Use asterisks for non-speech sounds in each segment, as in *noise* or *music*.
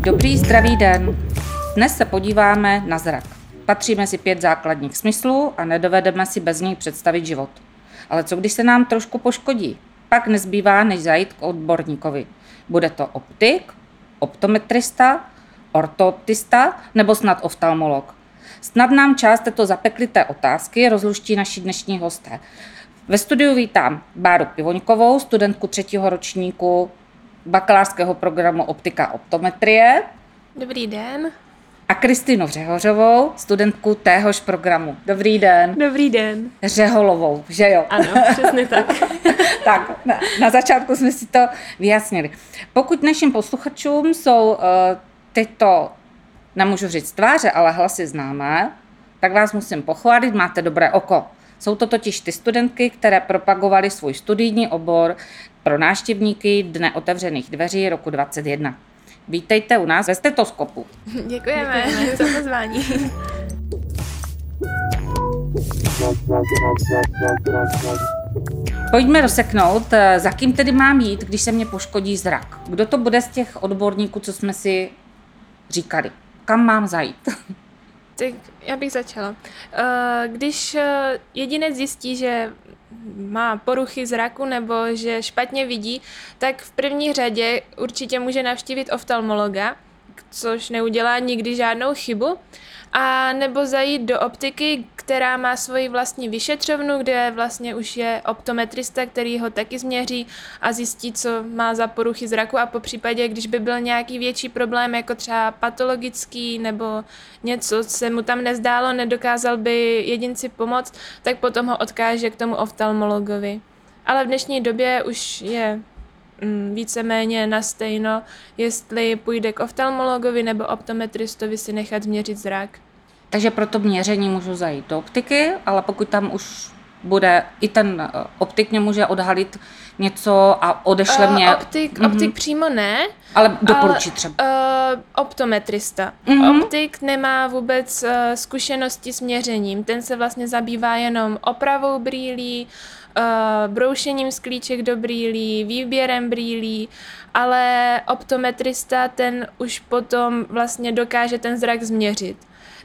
Dobrý zdravý den. Dnes se podíváme na zrak. Patří mezi pět základních smyslů a nedovedeme si bez něj představit život. Ale co když se nám trošku poškodí? Pak nezbývá, než zajít k odborníkovi. Bude to optik, optometrista, ortoptista nebo snad oftalmolog. Snad nám část této zapeklité otázky rozluští naši dnešní hosté. Ve studiu vítám Báru Pivoňkovou, studentku třetího ročníku bakalářského programu Optika optometrie. Dobrý den. A Kristýnu Řehořovou, studentku téhož programu. Dobrý den. Dobrý den. Řeholovou, že jo? Ano, přesně tak. *laughs* tak, na, na začátku jsme si to vyjasnili. Pokud našim posluchačům jsou uh, tyto, nemůžu říct tváře, ale hlasy známé, tak vás musím pochválit, máte dobré oko. Jsou to totiž ty studentky, které propagovaly svůj studijní obor pro náštěvníky Dne otevřených dveří roku 2021. Vítejte u nás ve stetoskopu. Děkujeme, Děkujeme. za pozvání. Pojďme rozseknout, eh, za kým tedy mám jít, když se mě poškodí zrak. Kdo to bude z těch odborníků, co jsme si říkali? Kam mám zajít? *laughs* Tak já bych začala. Eh, když eh, jedinec zjistí, že má poruchy zraku nebo že špatně vidí, tak v první řadě určitě může navštívit oftalmologa, což neudělá nikdy žádnou chybu, a nebo zajít do optiky, která má svoji vlastní vyšetřovnu, kde vlastně už je optometrista, který ho taky změří a zjistí, co má za poruchy zraku a po případě, když by byl nějaký větší problém, jako třeba patologický nebo něco, co se mu tam nezdálo, nedokázal by jedinci pomoct, tak potom ho odkáže k tomu oftalmologovi. Ale v dnešní době už je víceméně na stejno, jestli půjde k oftalmologovi nebo optometristovi si nechat změřit zrak. Takže pro to měření můžu zajít do optiky, ale pokud tam už bude i ten eh, optik mě může odhalit něco a odešle uh, mě... Optik, mm-hmm. optik přímo ne. Ale doporučí třeba. Uh, optometrista. Mm-hmm. Optik nemá vůbec uh, zkušenosti s měřením. Ten se vlastně zabývá jenom opravou brýlí, uh, broušením sklíček do brýlí, výběrem brýlí, ale optometrista ten už potom vlastně dokáže ten zrak změřit.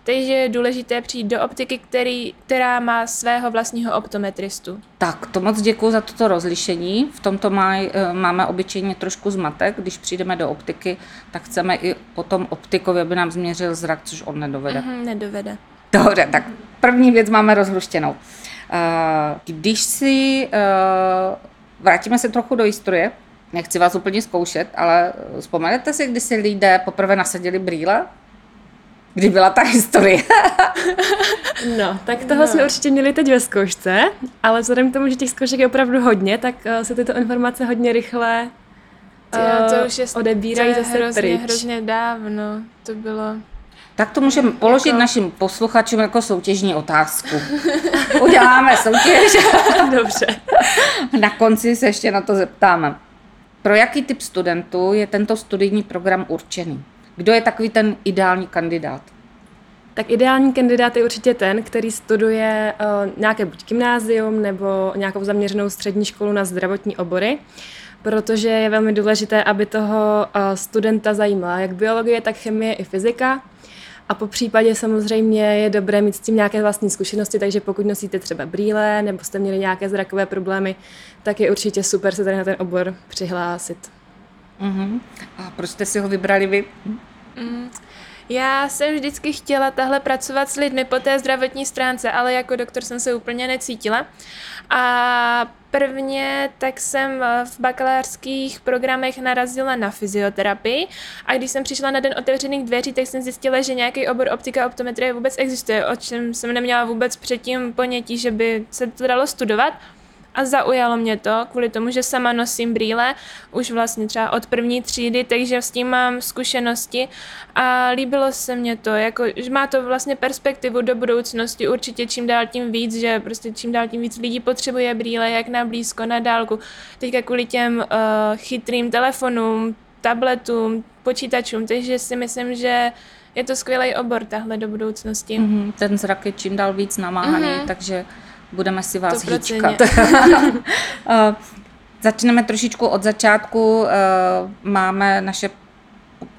Takže je důležité přijít do optiky, který, která má svého vlastního optometristu. Tak, to moc děkuji za toto rozlišení. V tomto maj, eh, máme obyčejně trošku zmatek. Když přijdeme do optiky, tak chceme i potom optikovi, aby nám změřil zrak, což on nedovede. Mm-hmm, nedovede. Dobře, tak první věc máme rozluštěnou. Eh, když si eh, vrátíme se trochu do historie, nechci vás úplně zkoušet, ale vzpomenete si, kdy si lidé poprvé nasadili brýle? Kdy byla ta historie? *laughs* no, tak toho no. jsme určitě měli teď ve zkoušce, ale vzhledem k tomu, že těch zkoušek je opravdu hodně, tak se tyto informace hodně rychle uh, to už je, odebírají to je zase hrozně, pryč. hrozně dávno. To bylo... Tak to můžeme položit jako... našim posluchačům jako soutěžní otázku. *laughs* Uděláme soutěž. *laughs* Dobře. Na konci se ještě na to zeptáme. Pro jaký typ studentů je tento studijní program určený? Kdo je takový ten ideální kandidát? Tak ideální kandidát je určitě ten, který studuje uh, nějaké buď gymnázium nebo nějakou zaměřenou střední školu na zdravotní obory, protože je velmi důležité, aby toho uh, studenta zajímala jak biologie, tak chemie i fyzika. A po případě samozřejmě je dobré mít s tím nějaké vlastní zkušenosti, takže pokud nosíte třeba brýle nebo jste měli nějaké zrakové problémy, tak je určitě super se tady na ten obor přihlásit. Uh-huh. A proč jste si ho vybrali vy? Mm. Já jsem vždycky chtěla tahle pracovat s lidmi po té zdravotní stránce, ale jako doktor jsem se úplně necítila. A prvně tak jsem v bakalářských programech narazila na fyzioterapii a když jsem přišla na den otevřených dveří, tak jsem zjistila, že nějaký obor optika a optometrie vůbec existuje, o čem jsem neměla vůbec předtím ponětí, že by se to dalo studovat a zaujalo mě to kvůli tomu, že sama nosím brýle už vlastně třeba od první třídy, takže s tím mám zkušenosti a líbilo se mě to, jako, že má to vlastně perspektivu do budoucnosti určitě čím dál tím víc, že prostě čím dál tím víc lidí potřebuje brýle, jak na blízko, na dálku, teďka kvůli těm uh, chytrým telefonům, tabletům, počítačům, takže si myslím, že je to skvělý obor tahle do budoucnosti. Mm-hmm, ten zrak je čím dál víc namáhaný, mm-hmm. takže budeme si vás hýčkat. *laughs* Začneme trošičku od začátku. Eh, Máme naše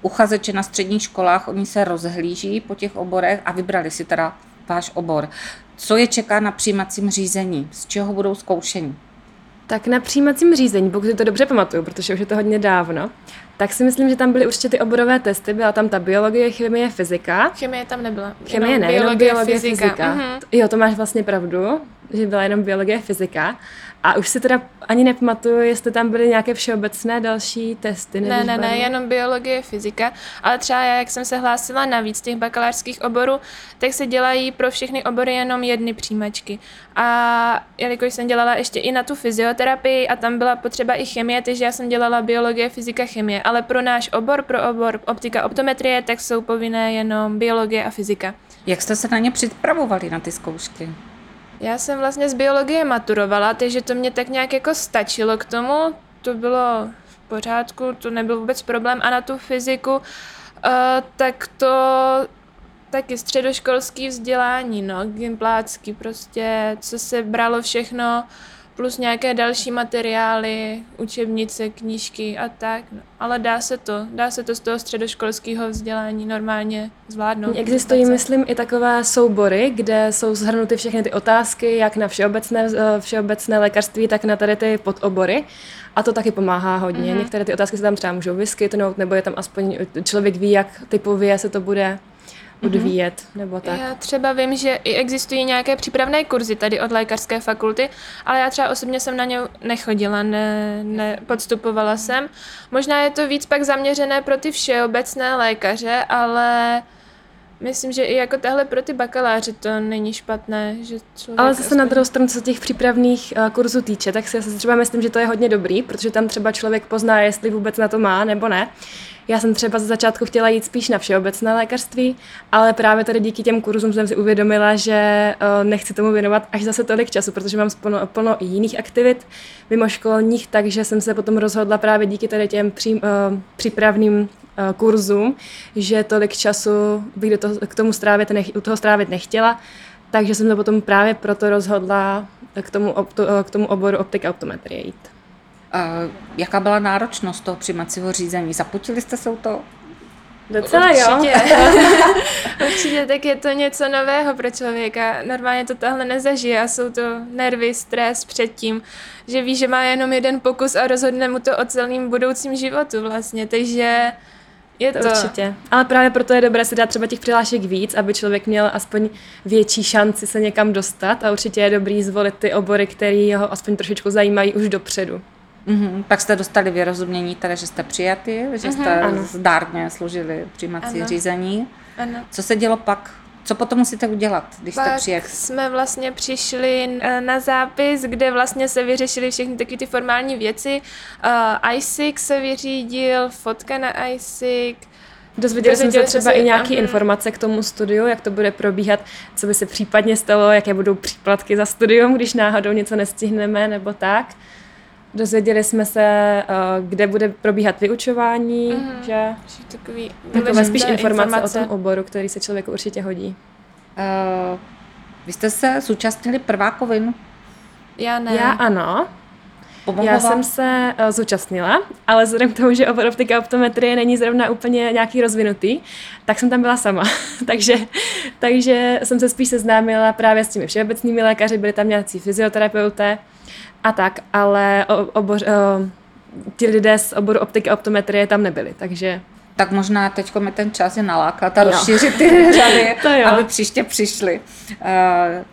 uchazeče na středních školách, oni se rozhlíží po těch oborech a vybrali si teda váš obor. Co je čeká na přijímacím řízení? Z čeho budou zkoušení? Tak na přijímacím řízení, pokud si to dobře pamatuju, protože už je to hodně dávno, tak si myslím, že tam byly určitě ty oborové testy, byla tam ta biologie, chemie, fyzika. Chemie tam nebyla. Chemie jenom ne, jenom biologie, fyzika. fyzika. Mhm. Jo, to máš vlastně pravdu, že byla jenom biologie, fyzika. A už si teda ani nepamatuju, jestli tam byly nějaké všeobecné další testy. Ne, nevíš, ne, ne, Barbaro? jenom biologie, fyzika. Ale třeba já, jak jsem se hlásila na víc těch bakalářských oborů, tak se dělají pro všechny obory jenom jedny přijímačky. A jelikož jsem dělala ještě i na tu fyzioterapii a tam byla potřeba i chemie, takže já jsem dělala biologie, fyzika, chemie. Ale pro náš obor, pro obor optika, optometrie, tak jsou povinné jenom biologie a fyzika. Jak jste se na ně připravovali, na ty zkoušky? Já jsem vlastně z biologie maturovala, takže to mě tak nějak jako stačilo k tomu. To bylo v pořádku, to nebyl vůbec problém. A na tu fyziku, uh, tak to taky středoškolský vzdělání, no, gimplácký prostě, co se bralo všechno, plus nějaké další materiály, učebnice, knížky a tak. No. Ale dá se to, dá se to z toho středoškolského vzdělání normálně zvládnout. Existují, myslím, i takové soubory, kde jsou zhrnuty všechny ty otázky, jak na všeobecné, eh, všeobecné lékařství, tak na tady ty podobory. A to taky pomáhá hodně. Mhm. Mm-hmm. Některé ty otázky se tam třeba můžou vyskytnout, nebo je tam aspoň člověk ví, jak typově se to bude odvíjet, mm-hmm. nebo tak. Já třeba vím, že i existují nějaké přípravné kurzy tady od lékařské fakulty, ale já třeba osobně jsem na ně nechodila, ne, nepodstupovala jsem. Možná je to víc pak zaměřené pro ty všeobecné lékaře, ale myslím, že i jako tahle pro ty bakaláře to není špatné. Že člověk Ale zase na aspoň- druhou stranu, co se těch přípravných uh, kurzů týče, tak si zase třeba myslím, že to je hodně dobrý, protože tam třeba člověk pozná, jestli vůbec na to má nebo ne. Já jsem třeba ze začátku chtěla jít spíš na všeobecné lékařství, ale právě tady díky těm kurzům jsem si uvědomila, že uh, nechci tomu věnovat až zase tolik času, protože mám plno, plno jiných aktivit mimoškolních, takže jsem se potom rozhodla právě díky tady těm pří, uh, přípravným eh, kurzům, že tolik času bych do toho, k tomu strávit nech, u toho strávit nechtěla, takže jsem to potom právě proto rozhodla k tomu, k tomu oboru optika optometrie jít. A jaká byla náročnost toho přijímacího řízení? Zapotili jste se u toho? Docela Určitě. *laughs* Určitě, tak je to něco nového pro člověka. Normálně to tahle nezažije a jsou to nervy, stres předtím, že ví, že má jenom jeden pokus a rozhodne mu to o celém budoucím životu vlastně, takže je To, to... určitě. Ale právě proto je dobré si dát třeba těch přihlášek víc, aby člověk měl aspoň větší šanci se někam dostat a určitě je dobrý zvolit ty obory, které ho aspoň trošičku zajímají už dopředu. Mhm. Pak jste dostali vyrozumění, teda, že jste přijatý, že jste ano. zdárně složili přijímací Ano. řízení. Ano. Co se dělo pak? Co potom musíte udělat, když jste Pak přijat? jsme vlastně přišli eh, na zápis, kde vlastně se vyřešily všechny taky ty formální věci. Uh, ISIC se vyřídil, fotka na ISIC, Dozvěděli jsme se třeba se- i nějaké aha. informace k tomu studiu, jak to bude probíhat, co by se případně stalo, jaké budou příplatky za studium, když náhodou něco nestihneme nebo tak. Dozvěděli jsme se, eh, kde bude probíhat vyučování, Mhm. že takový takové spíš informace, o tom oboru, který se člověku určitě hodí. Uh, vy jste se zúčastnili prvákovin? Já ne. Já ano, Pomohlo Já jsem se uh, zúčastnila, ale vzhledem k tomu, že obor optika a optometrie není zrovna úplně nějaký rozvinutý, tak jsem tam byla sama. *laughs* takže, takže jsem se spíš seznámila právě s těmi všeobecnými lékaři, byli tam nějací fyzioterapeuté a tak, ale obor, uh, ti lidé z oboru optiky a optometrie tam nebyli, takže Tak možná teď mi ten čas je nalákat a rozšířit ty řady, *laughs* aby příště přišli. Uh,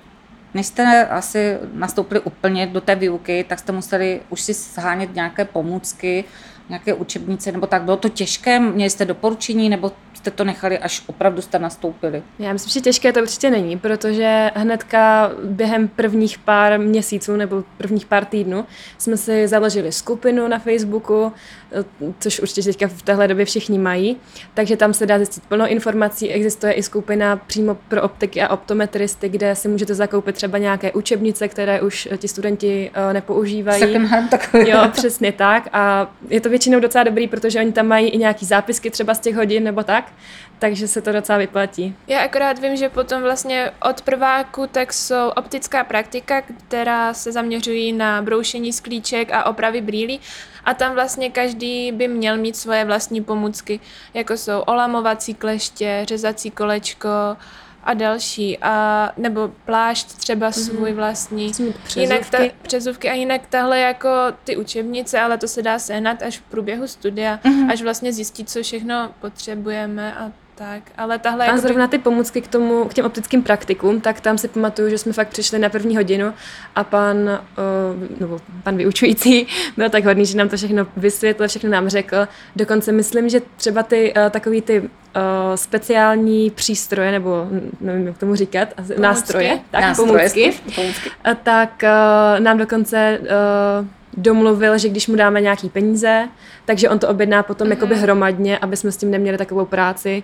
než jste asi nastoupili úplně do té výuky, tak jste museli už si shánět nějaké pomůcky, nějaké učebnice, nebo tak. Bylo to těžké? Měli jste doporučení, nebo jste to nechali, až opravdu jste nastoupili? Já myslím, že těžké to určitě není, protože hnedka během prvních pár měsíců nebo prvních pár týdnů jsme si založili skupinu na Facebooku, což určitě teďka v téhle době všichni mají, takže tam se dá zjistit plno informací. Existuje i skupina přímo pro optiky a optometristy, kde si můžete zakoupit třeba nějaké učebnice, které už ti studenti eh, nepoužívají. Second hand takový. Jo, přesně tak. A je to většinou docela dobrý, protože oni tam mají i nějaký zápisky třeba z těch hodin nebo tak. Takže se to docela vyplatí. Já akorát vím, že potom vlastně od prváku tak jsou optická praktika, která se zaměřují na broušení sklíček a opravy brýlí a tam vlastně každý by měl mít svoje vlastní pomůcky, jako jsou olamovací kleště, řezací kolečko, a další, a, nebo plášť třeba svůj vlastní. Jinak ta, přezůvky a jinak tahle jako ty učebnice, ale to se dá sehnat až v průběhu studia, mm-hmm. až vlastně zjistit, co všechno potřebujeme a tak, ale tahle... A zrovna ty pomůcky k tomu, k těm optickým praktikům, tak tam si pamatuju, že jsme fakt přišli na první hodinu a pan, uh, nebo pan vyučující *laughs* byl tak hodný, že nám to všechno vysvětlil, všechno nám řekl. Dokonce myslím, že třeba ty uh, takový ty uh, speciální přístroje, nebo nevím, jak tomu říkat, pomůcky. nástroje, tak nástroje, pomůcky, pomůcky. Uh, tak uh, nám dokonce uh, domluvil, že když mu dáme nějaký peníze, takže on to objedná potom mm-hmm. jakoby hromadně, aby jsme s tím neměli takovou práci.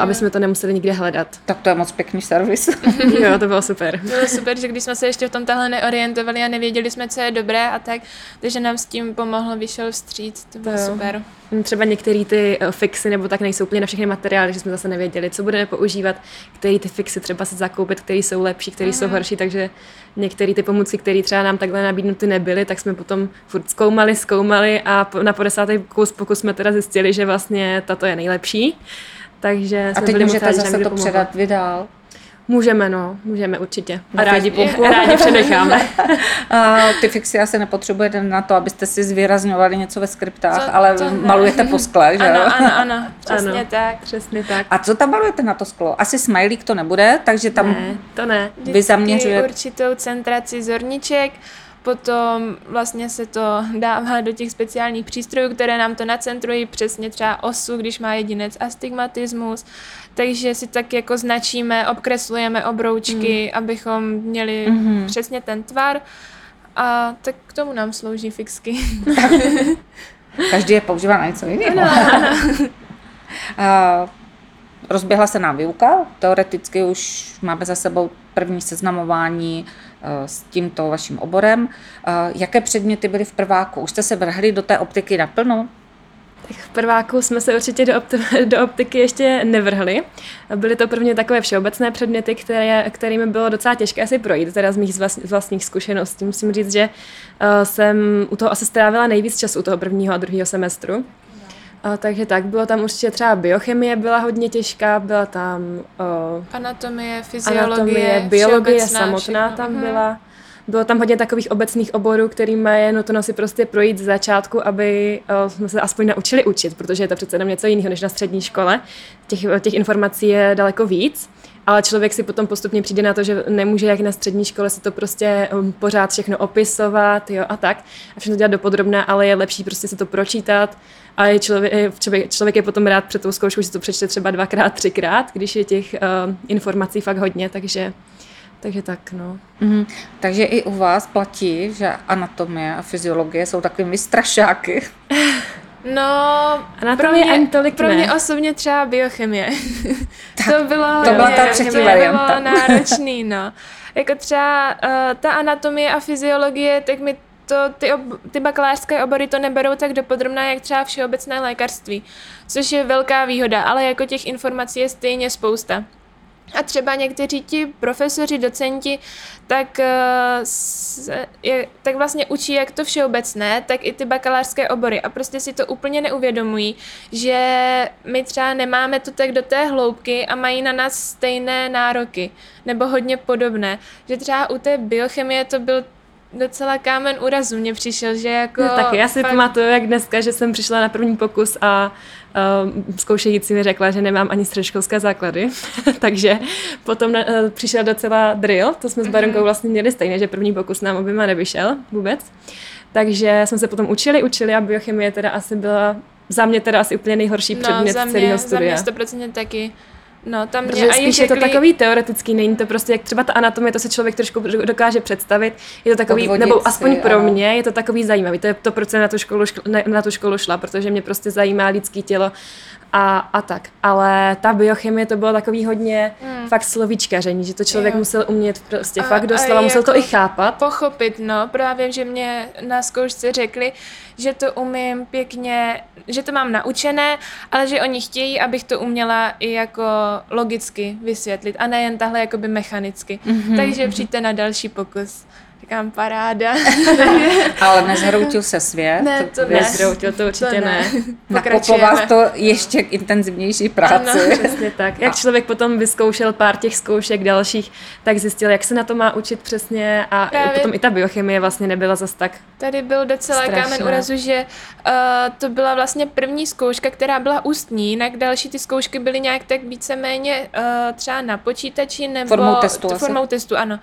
Aby jsme to nemuseli nikde hledat. Tak to je moc pěkný servis. *laughs* jo, to bylo super. Bylo super, že když jsme se ještě v tom tahle neorientovali a nevěděli jsme, co je dobré a tak, takže nám s tím pomohl, vyšel vstříc, to bylo to super. Třeba některé ty eh, fixy nebo tak nejsou úplně na všechny materiály, že jsme zase nevěděli, co budeme používat, které ty fixy třeba si zakoupit, které jsou lepší, které jsou mhm. horší, takže některé ty pomůcky, které třeba nám takhle nabídnuty nebyly, tak jsme potom furt zkoumali, zkoumali a na 50. kus pokus jsme teda zjistili, že vlastně tato je nejlepší. Takže a teď můžete zase to předat vydál. Můžeme, no, můžeme určitě. A rádi, pompu. rádi *laughs* předecháme. *laughs* a ty fixy asi nepotřebujete na to, abyste si zvýrazňovali něco ve skriptách, co, ale malujete po skle, že ano, ano, *laughs* ano, přesně ano, tak. Přesně tak. A co tam malujete na to sklo? Asi smajlík to nebude, takže tam ne, to ne. vy zaměřujete... určitou centraci zorniček, Potom vlastně se to *laughs* dává do těch speciálních přístrojů, které nám to nacentrují přesně třeba osu, když má jedinec astigmatismus. Takže si tak jako značíme, obkreslujeme obroučky, mm. abychom měli mm-hmm. přesně ten tvar. A tak k tomu nám slouží fixky. *laughs* Každý je používá na něco jiného. Ano, ano. *laughs* rozběhla se nám výuka, teoreticky už máme za sebou první seznamování s tímto vaším oborem. Eh, jaké předměty byly v prváku? Už jste se vrhli do té optiky naplno? Tak v prváku jsme se určitě do, opti- *laughs* do optiky ještě nevrhli. Byly to prvně takové všeobecné předměty, které, kterými bylo docela těžké si projít, teda z mých z vlastních zkušeností. Musím říct, že uh, jsem u toho asi strávila nejvíc času u toho prvního a druhého semestru. A, takže tak, bylo tam určitě třeba biochemie byla hodně těžká, byla tam... O, anatomie, fyziologie, anatomie, biologie samotná všechno. tam mhm. byla. Bylo tam hodně takových obecných oborů, kterým je nutno si prostě projít z začátku, aby o, jsme se aspoň naučili učit, protože je to přece jenom něco jiného než na střední škole. Těch, těch informací je daleko víc ale člověk si potom postupně přijde na to, že nemůže jak na střední škole si to prostě pořád všechno opisovat jo, a tak a všechno dělat dopodrobná, ale je lepší prostě si to pročítat a je člověk, člověk, člověk je potom rád před tou zkouškou, že to přečte třeba dvakrát, třikrát, když je těch uh, informací fakt hodně, takže takže tak, no. Mm-hmm. Takže i u vás platí, že anatomie a fyziologie jsou takovými strašáky. *laughs* No, Anatomie pro mě, ani tolik pro ne. mě osobně třeba biochemie. *laughs* to bylo, to byla ta *laughs* třetí varianta. bylo náročný, no. Jako třeba uh, ta anatomie a fyziologie, tak mi to, ty, ob, ty bakalářské obory to neberou tak dopodrobná, jak třeba všeobecné lékařství, což je velká výhoda, ale jako těch informací je stejně spousta. A třeba někteří ti profesoři, docenti, tak, eh, je, tak vlastně učí jak to všeobecné, tak i ty bakalářské obory. A prostě si to úplně neuvědomují, že my třeba nemáme to tak do té hloubky a mají na nás stejné nároky, nebo hodně podobné. Že třeba u té biochemie to byl docela kámen úrazu mě přišel, že jako... No, tak já si fakt... pamatuju, jak dneska, že jsem přišla na první pokus a uh, zkoušející mi řekla, že nemám ani středoškolské základy, *laughs* takže potom uh, přišel docela drill, to jsme s mhm. Baronkou vlastně měli stejně, že první pokus nám oběma nevyšel vůbec. Takže jsme se potom učili, učili a biochemie teda asi byla za mě teda asi úplně nejhorší no, předmět za mě, celého studia. Za mě 100% taky. No, tam Protože mě spíš řekli... je to takový teoretický, není to prostě jak třeba ta anatomie, to se člověk trošku dokáže představit. Je to takový, Odvodit nebo aspoň si, pro ale... mě je to takový zajímavý. To je to, proč jsem na tu školu, šla, na tu školu šla, protože mě prostě zajímá lidský tělo a, a tak. Ale ta biochemie to bylo takový hodně Hmm. fakt slovíčkaření, že to člověk Jo. musel umět prostě A- fakt a doslova, musel to jako i chápat. Pochopit, no. Právě, že mě na zkoušce řekli, že to umím pěkně, že to mám naučené, ale že oni chtějí, abych to uměla i jako logicky vysvětlit a nejen tahle jakoby mechanicky. Mhm. Takže přijďte na další pokus. Říkám, paráda. *laughs* Ale nezhroutil se svět. Ne, to ne. Nezhroutil to určitě To ne. Nakoplo vás to ještě k intenzivnější práci. Ano. Přesně tak. Jak člověk potom vyzkoušel pár těch zkoušek dalších, tak zjistil, jak se na to má učit přesně a Právě. potom i ta biochemie vlastně nebyla zas tak. Tady byl docela Strašné. kámen úrazu, že uh, to byla vlastně první zkouška, která byla ústní, jinak další ty zkoušky byly nějak tak víceméně uh, třeba na počítači nebo... Formou testu. Formou testu, ano.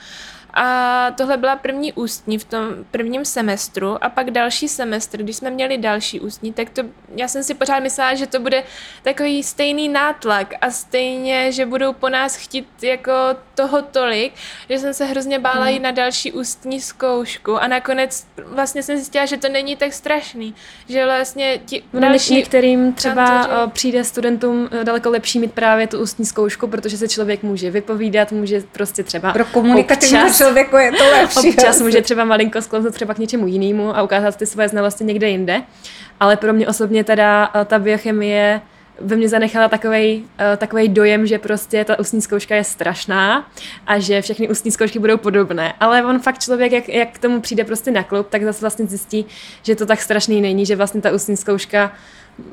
A tohle byla první ústní v tom prvním semestru a pak další semestr, když jsme měli další ústní, tak to, já jsem si pořád myslela, že to bude takový stejný nátlak a stejně, že budou po nás chtít jako toho tolik, že jsem se hrozně bála Hmm. jít na další ústní zkoušku a nakonec vlastně jsem zjistila, že to není tak strašný, že vlastně ti No, další... Některým třeba kantoři- eh, přijde studentům eh, daleko lepší mít právě tu ústní zkoušku, protože se člověk může vypovídat, může prostě třeba Pro komunikativního občas- člověku je to lepší. Občas může třeba malinko sklouznout třeba k něčemu jinému a ukázat ty svoje znalosti někde jinde. Ale pro mě osobně teda eh, ta biochemie ve mně zanechala takový takovej dojem, že prostě ta ústní zkouška je strašná a že všechny ústní zkoušky budou podobné. Ale on fakt člověk, jak, jak k tomu přijde prostě na klub, tak zase vlastně zjistí, že to tak strašný není, že vlastně ta ústní zkouška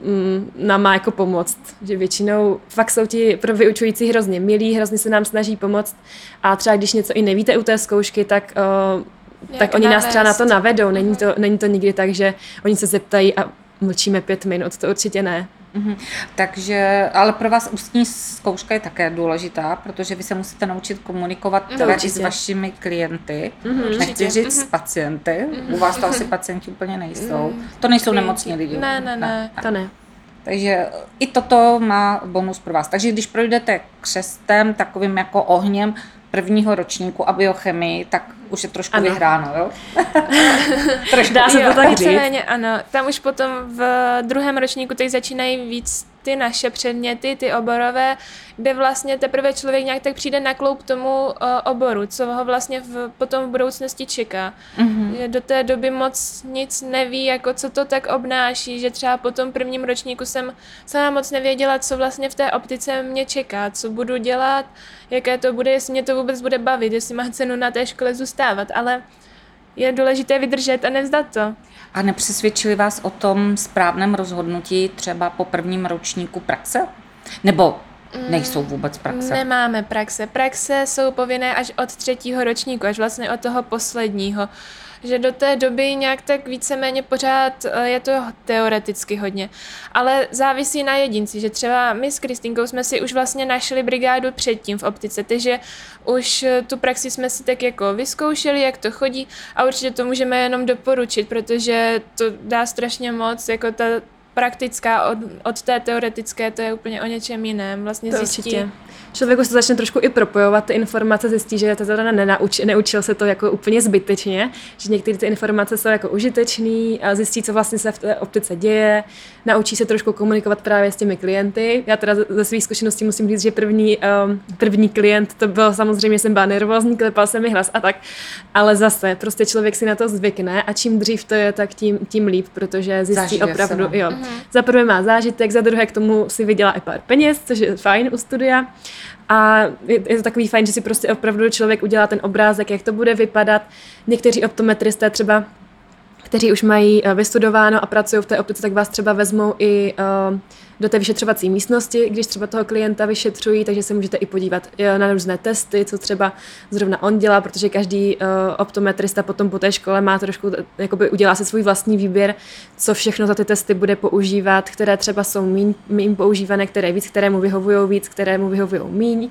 mm, nám má jako pomoct. Že většinou fakt jsou ti pro vyučující hrozně milí, hrozně se nám snaží pomoct a třeba když něco i nevíte u té zkoušky, tak uh, Jak tak oni nás třeba na to navést. navedou. Není to, není to nikdy tak, že oni se zeptají a mlčíme pět minut, to určitě ne. Mhm. Takže, ale pro vás ústní zkouška je také důležitá, protože vy se musíte naučit komunikovat teda i s vašimi klienty. Mhm. Nechci říct s Mhm. pacienty. U vás to asi pacienti úplně nejsou. Mhm. To nejsou Klienti. nemocní lidi. Ne, ne, ne. To ne. Takže i toto má bonus pro vás. Takže když projdete křestem takovým jako ohněm prvního ročníku a biochemii, tak už je trošku Ano. vyhráno, jo? *laughs* trošku. Dá se to tak říct. víceméně ano. Tam už potom v druhém ročníku teď začínají víc ty naše předměty, ty oborové, kde vlastně teprve člověk nějak tak přijde na kloup tomu uh, oboru, co ho vlastně v, potom v budoucnosti čeká. Mhm. Že do té doby moc nic neví, jako co to tak obnáší, že třeba po tom prvním ročníku jsem sama moc nevěděla, co vlastně v té optice mě čeká, co budu dělat, jaké to bude, jestli mě to vůbec bude bavit, jestli má cenu na té škole zůstávat, ale je důležité vydržet a nevzdat to. A nepřesvědčili vás o tom správném rozhodnutí třeba po prvním ročníku praxe? Nebo nejsou vůbec praxe? Nemáme praxe. Praxe jsou povinné až od třetího ročníku, až vlastně od toho posledního. Že do té doby nějak tak víceméně pořád eh, je to teoreticky hodně. Ale závisí na jedinci, že třeba my s Kristýnkou jsme si už vlastně našli brigádu předtím v optice, takže už eh, tu praxi jsme si tak jako vyzkoušeli, jak to chodí a určitě to můžeme jenom doporučit, protože to dá strašně moc, jako ta praktická od, od té teoretické, to je úplně o něčem jiném. Vlastně To zjistí, určitě. Člověk už se začne trošku i propojovat ty informace, zjistí, že to teda nenauč, neučil se to jako úplně zbytečně, že některé ty informace jsou jako užitečný a zjistí, co vlastně se v té optice děje, naučí se trošku komunikovat právě s těmi klienty. Já teda ze svých zkušeností musím říct, že první, um, první klient, to byl samozřejmě, jsem byla nervózní, klepal se mi hlas a tak, ale zase prostě člověk si na to zvykne a čím dřív to je, tak tím, tím líp, protože zjistí Zažije se, opravdu, no. Jo. Za prvé má zážitek, za druhé k tomu si vydělá i pár peněz, což je fajn u studia. A je to takový fajn, že si prostě opravdu člověk udělá ten obrázek, jak to bude vypadat. Někteří optometristé třeba kteří už mají eh, vystudováno a pracují v té optice, tak vás třeba vezmou i eh, do té vyšetřovací místnosti, když třeba toho klienta vyšetřují, takže se můžete i podívat eh, na různé testy, co třeba zrovna on dělá, protože každý optometrista potom po té škole má trošku, jakoby udělá si svůj vlastní výběr, co všechno za ty testy bude používat, které třeba jsou míň používané, které víc, které mu vyhovují víc, které mu vyhovují míň.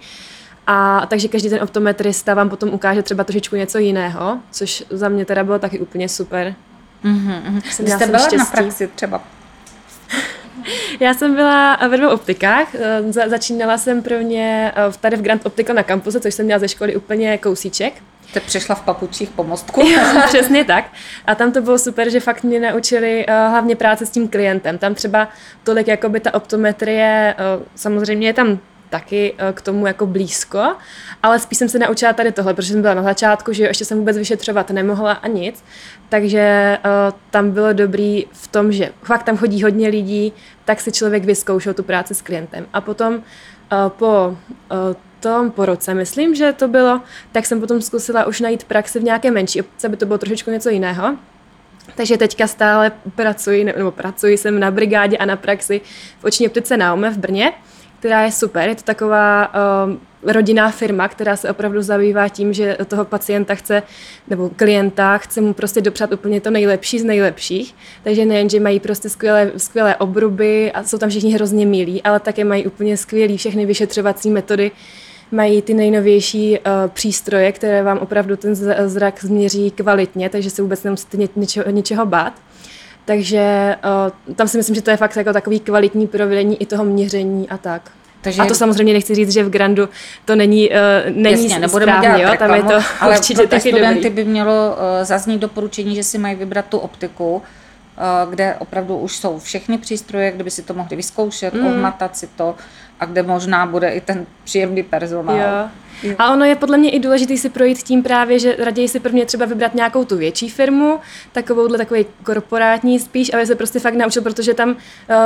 A takže každý ten optometrista vám potom ukáže třeba trošičku něco jiného, což za mě teda bylo taky úplně super. Mhm, mhm. Vy Měla jste jsem byla na štěstí. praxi třeba *laughs* Já jsem byla ve dvou optikách. Eh, Za, začínala jsem prvně eh, tady v Grand Optical na kampusu, což jsem měla ze školy úplně kousíček. Jste přišla v papučích po mostku. *laughs* Přesně tak. A tam to bylo super, že fakt mě naučili uh, hlavně práce s tím klientem. Tam třeba tolik jakoby ta optometrie, uh, samozřejmě je tam taky uh, k tomu jako blízko, ale spíš jsem se naučila tady tohle, protože jsem byla na začátku, že ještě jsem vůbec vyšetřovat nemohla a nic, takže uh, tam bylo dobrý v tom, že fakt tam chodí hodně lidí, tak si člověk vyzkoušel tu práci s klientem. A potom uh, po uh, tom po roce, myslím, že to bylo, tak jsem potom zkusila už najít praxi v nějaké menší obce, aby to bylo trošičku něco jiného. Takže teďka stále pracuji, nebo pracuji jsem na brigádě a na praxi v oční optice Naume v Brně, která je super. Je to taková uh, rodinná firma, která se opravdu zabývá tím, že toho pacienta chce, nebo klienta chce mu prostě dopřát úplně to nejlepší z nejlepších. Takže nejen, že mají prostě skvělé, skvělé obruby a jsou tam všichni hrozně milí, ale také mají úplně skvělý všechny vyšetřovací metody, mají ty nejnovější uh, přístroje, které vám opravdu ten zrak změří kvalitně, takže se vůbec nemusíte ně, ničeho, ničeho bát. Takže uh, tam si myslím, že to je fakt jako takový kvalitní provedení i toho měření a tak. Takže... A to samozřejmě nechci říct, že v Grandu to není, uh, není Jasně, správně, dělat jo? tam je to ale určitě pro ty taky studenty dobrý. by mělo uh, zaznít doporučení, že si mají vybrat tu optiku, uh, kde opravdu už jsou všechny přístroje, kde by si to mohli vyzkoušet, mm. ohmatat si to a kde možná bude i ten příjemný personál. Jo. A ono je podle mě i důležité si projít tím právě, že raději si prvně třeba vybrat nějakou tu větší firmu, takovouhle takový korporátní spíš, aby se prostě fakt naučil, protože tam uh,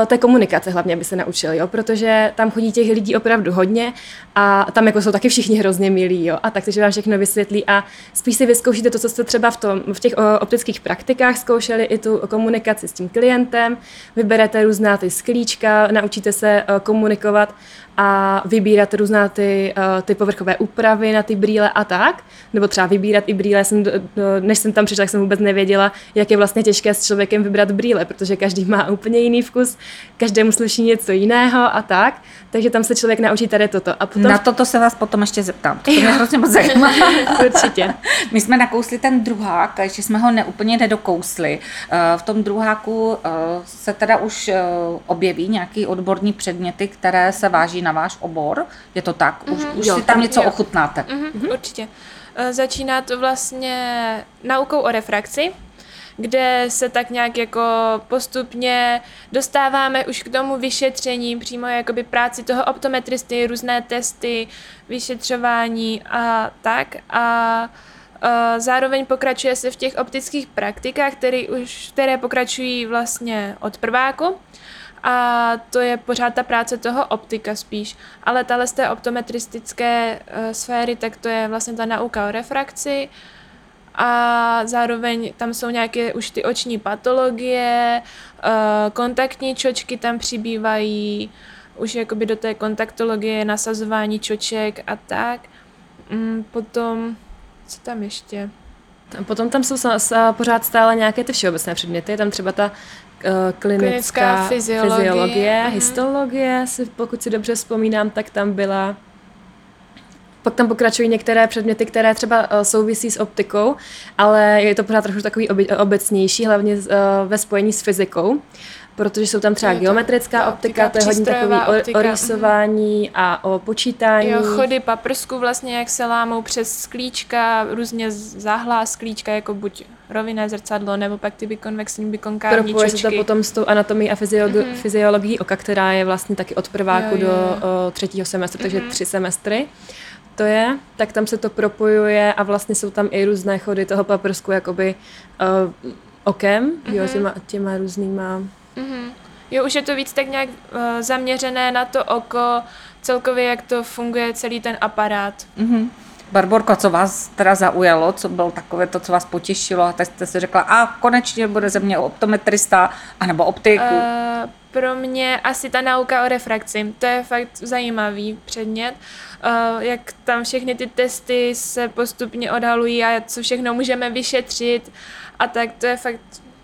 té komunikace hlavně by se naučil, jo, protože tam chodí těch lidí opravdu hodně a tam jako jsou taky všichni hrozně milí, jo, a tak, takže vám všechno vysvětlí a spíš si vyzkoušíte to, co jste třeba v, tom, v těch optických praktikách zkoušeli, i tu komunikaci s tím klientem, vyberete různá ty sklíčka, naučíte se uh, komunikovat a vybírat různá ty, uh, ty povrchové úpravy na ty brýle a tak, nebo třeba vybírat i brýle, jsem, do, než jsem tam přišla, tak jsem vůbec nevěděla, jak je vlastně těžké s člověkem vybrat brýle, protože každý má úplně jiný vkus, každému sluší něco jiného a tak, takže tam se člověk naučí tady toto. A potom... Na toto se vás potom ještě zeptám, to mě hrozně moc zajímá. *laughs* Určitě. *laughs* My jsme nakousli ten druhák, ještě jsme ho neúplně nedokousli. Eh, v tom druháku eh, se teda už objeví nějaký odborní předměty, které se váží na váš obor, je to tak? Už, mm-hmm. už jo, si tam něco jo. ochutnáte. Mm-hmm, určitě. Začíná to vlastně naukou o refrakci, kde se tak nějak jako postupně dostáváme už k tomu vyšetření, přímo jakoby práci toho optometristy, různé testy, vyšetřování a tak. A Zároveň pokračuje se v těch optických praktikách, které, už, které pokračují vlastně od prváku a to je pořád ta práce toho optika spíš. Ale tahle z té optometristické uh, sféry, tak to je vlastně ta nauka o refrakci a zároveň tam jsou nějaké už ty oční patologie, uh, kontaktní čočky tam přibývají, už jakoby do té kontaktologie, nasazování čoček a tak. Mm, potom, co tam ještě? Potom tam jsou pořád stále nějaké ty všeobecné předměty, tam třeba ta klinická, klinická fyziologie, fyziologie mm. histologie, si, pokud si dobře vzpomínám, tak tam byla pak tam pokračují některé předměty, které třeba uh, souvisí s optikou, ale je to pořád trochu takový obecnější, hlavně uh, ve spojení s fyzikou protože jsou tam třeba geometrická optika, optika, to je hodně takový optika. o, o rýsování a o počítání. Jo, chody paprsku vlastně, jak se lámou přes sklíčka, různě záhlá sklíčka, jako buď rovinné zrcadlo, nebo pak ty bikonvexní, bikonkávní Propuje se to potom s tou anatomí a fyziologi- mm-hmm. fyziologií oka, která je vlastně taky od prváku jo, jo, do o, třetího semestru, takže mm-hmm. tři semestry to je, tak tam se to propojuje a vlastně jsou tam i různé chody toho paprsku, jakoby uh, okem, mm-hmm. jo, těma, těma různýma Mm-hmm. Jo, už je to víc tak nějak uh, zaměřené na to oko, celkově jak to funguje celý ten aparát. Mm-hmm. Barborko, co vás teda zaujalo, co bylo takové to, co vás potěšilo a tak jste si řekla, a konečně bude ze mě optometrista, anebo optiku? Uh, pro mě asi ta nauka o refrakci, to je fakt zajímavý předmět, uh, jak tam všechny ty testy se postupně odhalují a co všechno můžeme vyšetřit a tak to je fakt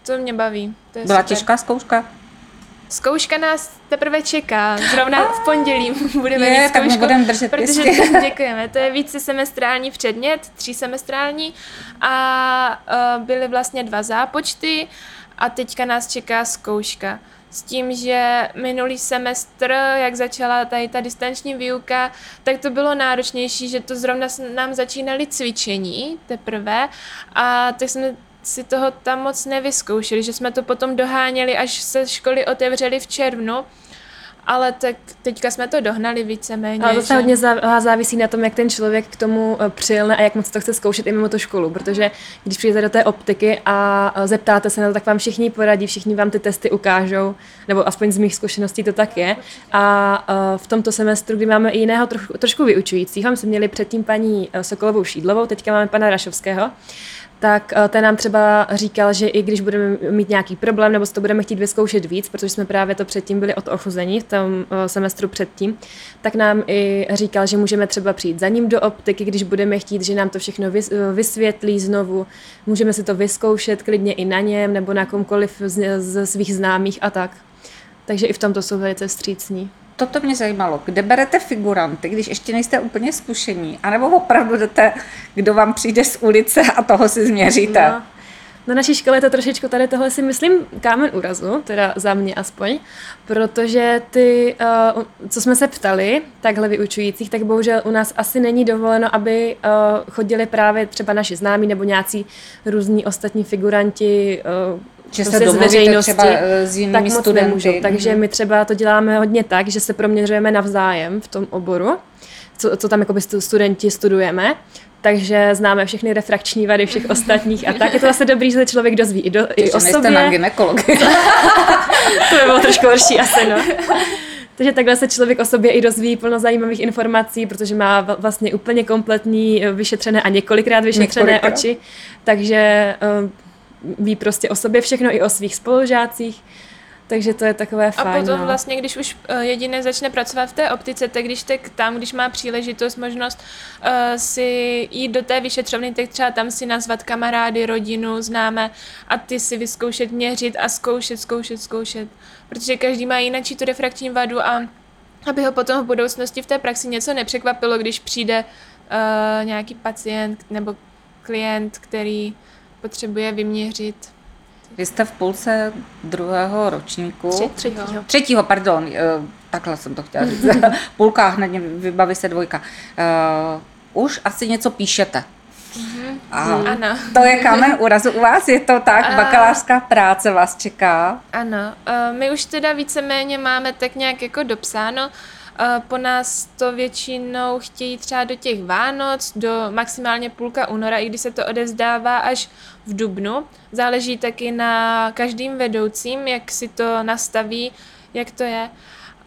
to mě baví. To je Byla super. těžká zkouška? Zkouška nás teprve čeká. Zrovna v pondělí *laughs* budeme je, mít zkoušku. Tak budeme držet protože *laughs* děkujeme. To je více semestrální předmět, tří semestrální a uh, byly vlastně dva zápočty a teďka nás čeká zkouška. s tím, že minulý semestr, jak začala tady ta distanční výuka, tak to bylo náročnější, že to zrovna nám začínaly cvičení teprve a tak jsme si toho tam moc nevyzkoušeli, že jsme to potom doháněli, až se školy otevřely v červnu ale tak teďka jsme to dohnali víceméně. Ale to se hodně závisí na tom, jak ten člověk k tomu eh, přilne a jak moc to chce zkoušet i mimo tu školu, protože když přijdete do té optiky a eh, zeptáte se na to, tak vám všichni poradí, všichni vám ty testy ukážou, nebo aspoň z mých zkušeností to tak je. A eh, v tomto semestru, kdy máme i jiného trošku, trošku vyučujícího, my jsme měli předtím paní Sokolovou Šídlovou, teďka máme pana Rašovského, tak eh, ten nám třeba říkal, že i když budeme mít nějaký problém nebo si to budeme chtít vyzkoušet víc, protože jsme právě to předtím byli od ochuzení v tom eh, semestru předtím, tak nám i říkal, že můžeme třeba přijít za ním do optiky, když budeme chtít, že nám to všechno eh, vysvětlí znovu, můžeme si to vyzkoušet klidně i na něm nebo na komkoliv ze svých známých a tak. Takže i v tomto jsou velice vstřícní toto mě zajímalo. Kde berete figuranty, když ještě nejste úplně zkušení? A nebo opravdu jdete, kdo vám přijde z ulice a toho si změříte? No. Na naší škole je to trošičku tady tohle si myslím kámen úrazu, teda za mě aspoň, protože ty, uh, co jsme se ptali, takhle vyučujících, tak bohužel u nás asi není dovoleno, aby uh, chodili právě třeba naši známí nebo nějací různí ostatní figuranti, uh, že prostě se z veřejnosti, třeba eh, s jinými tak moc studenty. nemůžou. Takže mhm. my třeba to děláme hodně tak, že se proměřujeme navzájem v tom oboru, co, co tam jako studenti studujeme, takže známe všechny refrakční vady všech ostatních a tak je to zase dobrý, že se člověk dozví i, do, i o sobě. na gynekologii. *laughs* to by bylo trošku horší asi, no. Takže takhle se člověk o sobě i dozví plno zajímavých informací, protože má vlastně úplně kompletní eh, vyšetřené a několikrát vyšetřené několikrát. oči. Takže uh, ví prostě o sobě všechno i o svých spolužácích. Takže to je takové fajn. A potom no. vlastně, když už uh, jediný začne pracovat v té optice, tak když tak tam, když má příležitost, možnost uh, si jít do té vyšetřovny, tak třeba tam si nazvat kamarády, rodinu, známe a ty si vyzkoušet měřit a zkoušet, zkoušet, zkoušet. Protože každý má jinak tu refrakční vadu a aby ho potom v budoucnosti v té praxi něco nepřekvapilo, když přijde uh, nějaký pacient nebo klient, který potřebuje vyměřit. Vy jste v půlce druhého ročníku. Tři, třetího. Třetího, pardon. Eh, takhle jsem to chtěla říct. *laughs* Půlka, hned vybaví se dvojka. Uh, už asi něco píšete. Mm-hmm. A ano. To je kámen úrazu u vás? Je to tak? Uh, Bakalářská práce vás čeká? Ano. My už teda víceméně máme tak nějak jako dopsáno. Po nás to většinou chtějí třeba do těch Vánoc, do maximálně půlka února, i když se to odevzdává až v dubnu. Záleží taky na každým vedoucím, jak si to nastaví, jak to je.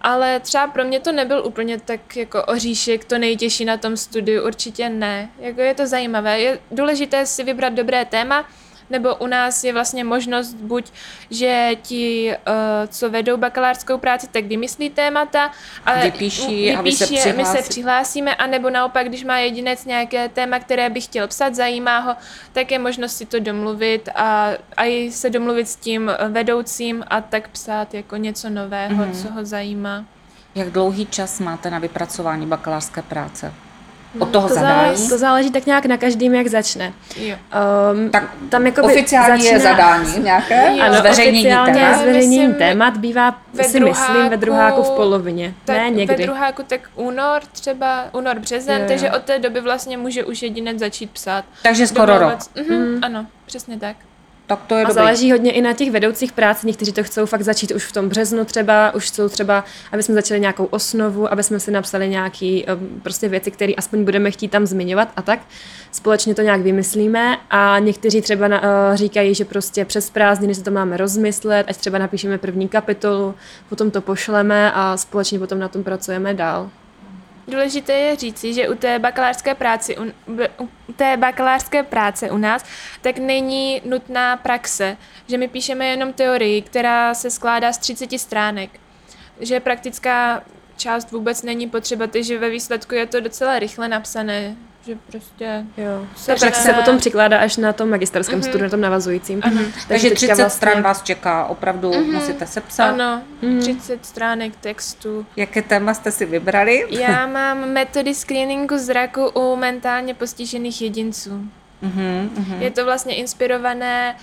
Ale třeba pro mě to nebyl úplně tak jako oříšek, to nejtěžší na tom studiu, určitě ne. Jako je to zajímavé, je důležité si vybrat dobré téma, nebo u nás je vlastně možnost buď, že ti, uh, co vedou bakalářskou práci, tak vymyslí témata a vypíší, vypíší a my se, přihlásí. my se přihlásíme, anebo naopak, když má jedinec nějaké téma, které by chtěl psat, zajímá ho, tak je možnost si to domluvit a, a i se domluvit s tím vedoucím a tak psát jako něco nového, mm-hmm. co ho zajímá. Jak dlouhý čas máte na vypracování bakalářské práce? Od toho to zadání? Záleží, to záleží tak nějak na každým, jak začne. Jo. Um, tak tam jako oficiální začíná, je zadání nějaké? Jo. Ano, zveřejnění témat. zveřejnění témat bývá, ve si druháku, myslím, ve druháku v polovině. Tak ne, někdy. Ve druháku tak únor, třeba únor, březen, jo. takže od té doby vlastně může už jedinec začít psát. Takže skoro rok. Mhm, mm. Ano, přesně tak tak to je A dobrý. záleží hodně i na těch vedoucích práci, někteří to chcou fakt začít už v tom březnu třeba, už chcou třeba, aby jsme začali nějakou osnovu, aby jsme si napsali nějaké prostě věci, které aspoň budeme chtít tam zmiňovat a tak. Společně to nějak vymyslíme a někteří třeba na, uh, říkají, že prostě přes prázdniny si to máme rozmyslet, ať třeba napíšeme první kapitolu, potom to pošleme a společně potom na tom pracujeme dál. Důležité je říci, že u té bakalářské práce, u, u té bakalářské práce u nás, tak není nutná praxe, že my píšeme jenom teorii, která se skládá z 30 stránek, že praktická část vůbec není potřeba, takže ve výsledku je to docela rychle napsané, že prostě... Jo. Se tak se potom přikládá až na tom magisterském mm-hmm. studiu, na tom navazujícím. Mm-hmm. Takže, Takže 30 vlastně... stran vás čeká, opravdu mm-hmm. musíte sepsat. Ano, mm-hmm. 30 stránek textu. Jaké téma jste si vybrali? Já mám metody screeningu zraku u mentálně postižených jedinců. Mm-hmm. Je to vlastně inspirované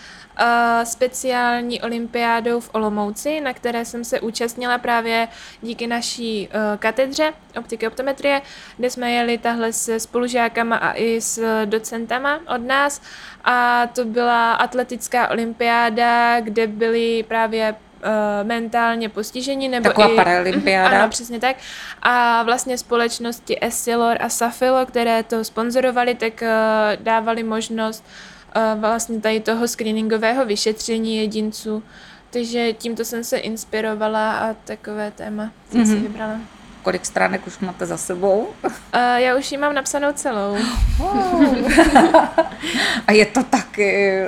speciální olympiádou v Olomouci, na které jsem se účastnila právě díky naší uh, katedře optiky optometrie, kde jsme jeli tahle se spolužákama a i s docentama od nás a to byla atletická olympiáda, kde byly právě uh, mentálně postižení. Nebo Taková i, paralympiáda. Ano, přesně tak. A vlastně společnosti Essilor a Safilo, které to sponzorovali, tak dávali možnost uh, vlastně tady toho screeningového vyšetření jedinců. Takže tímto jsem se inspirovala a takové téma jsem mm-hmm. si vybrala. Kolik stránek už máte za sebou? Uh, já už ji mám napsanou celou. *laughs* a je to taky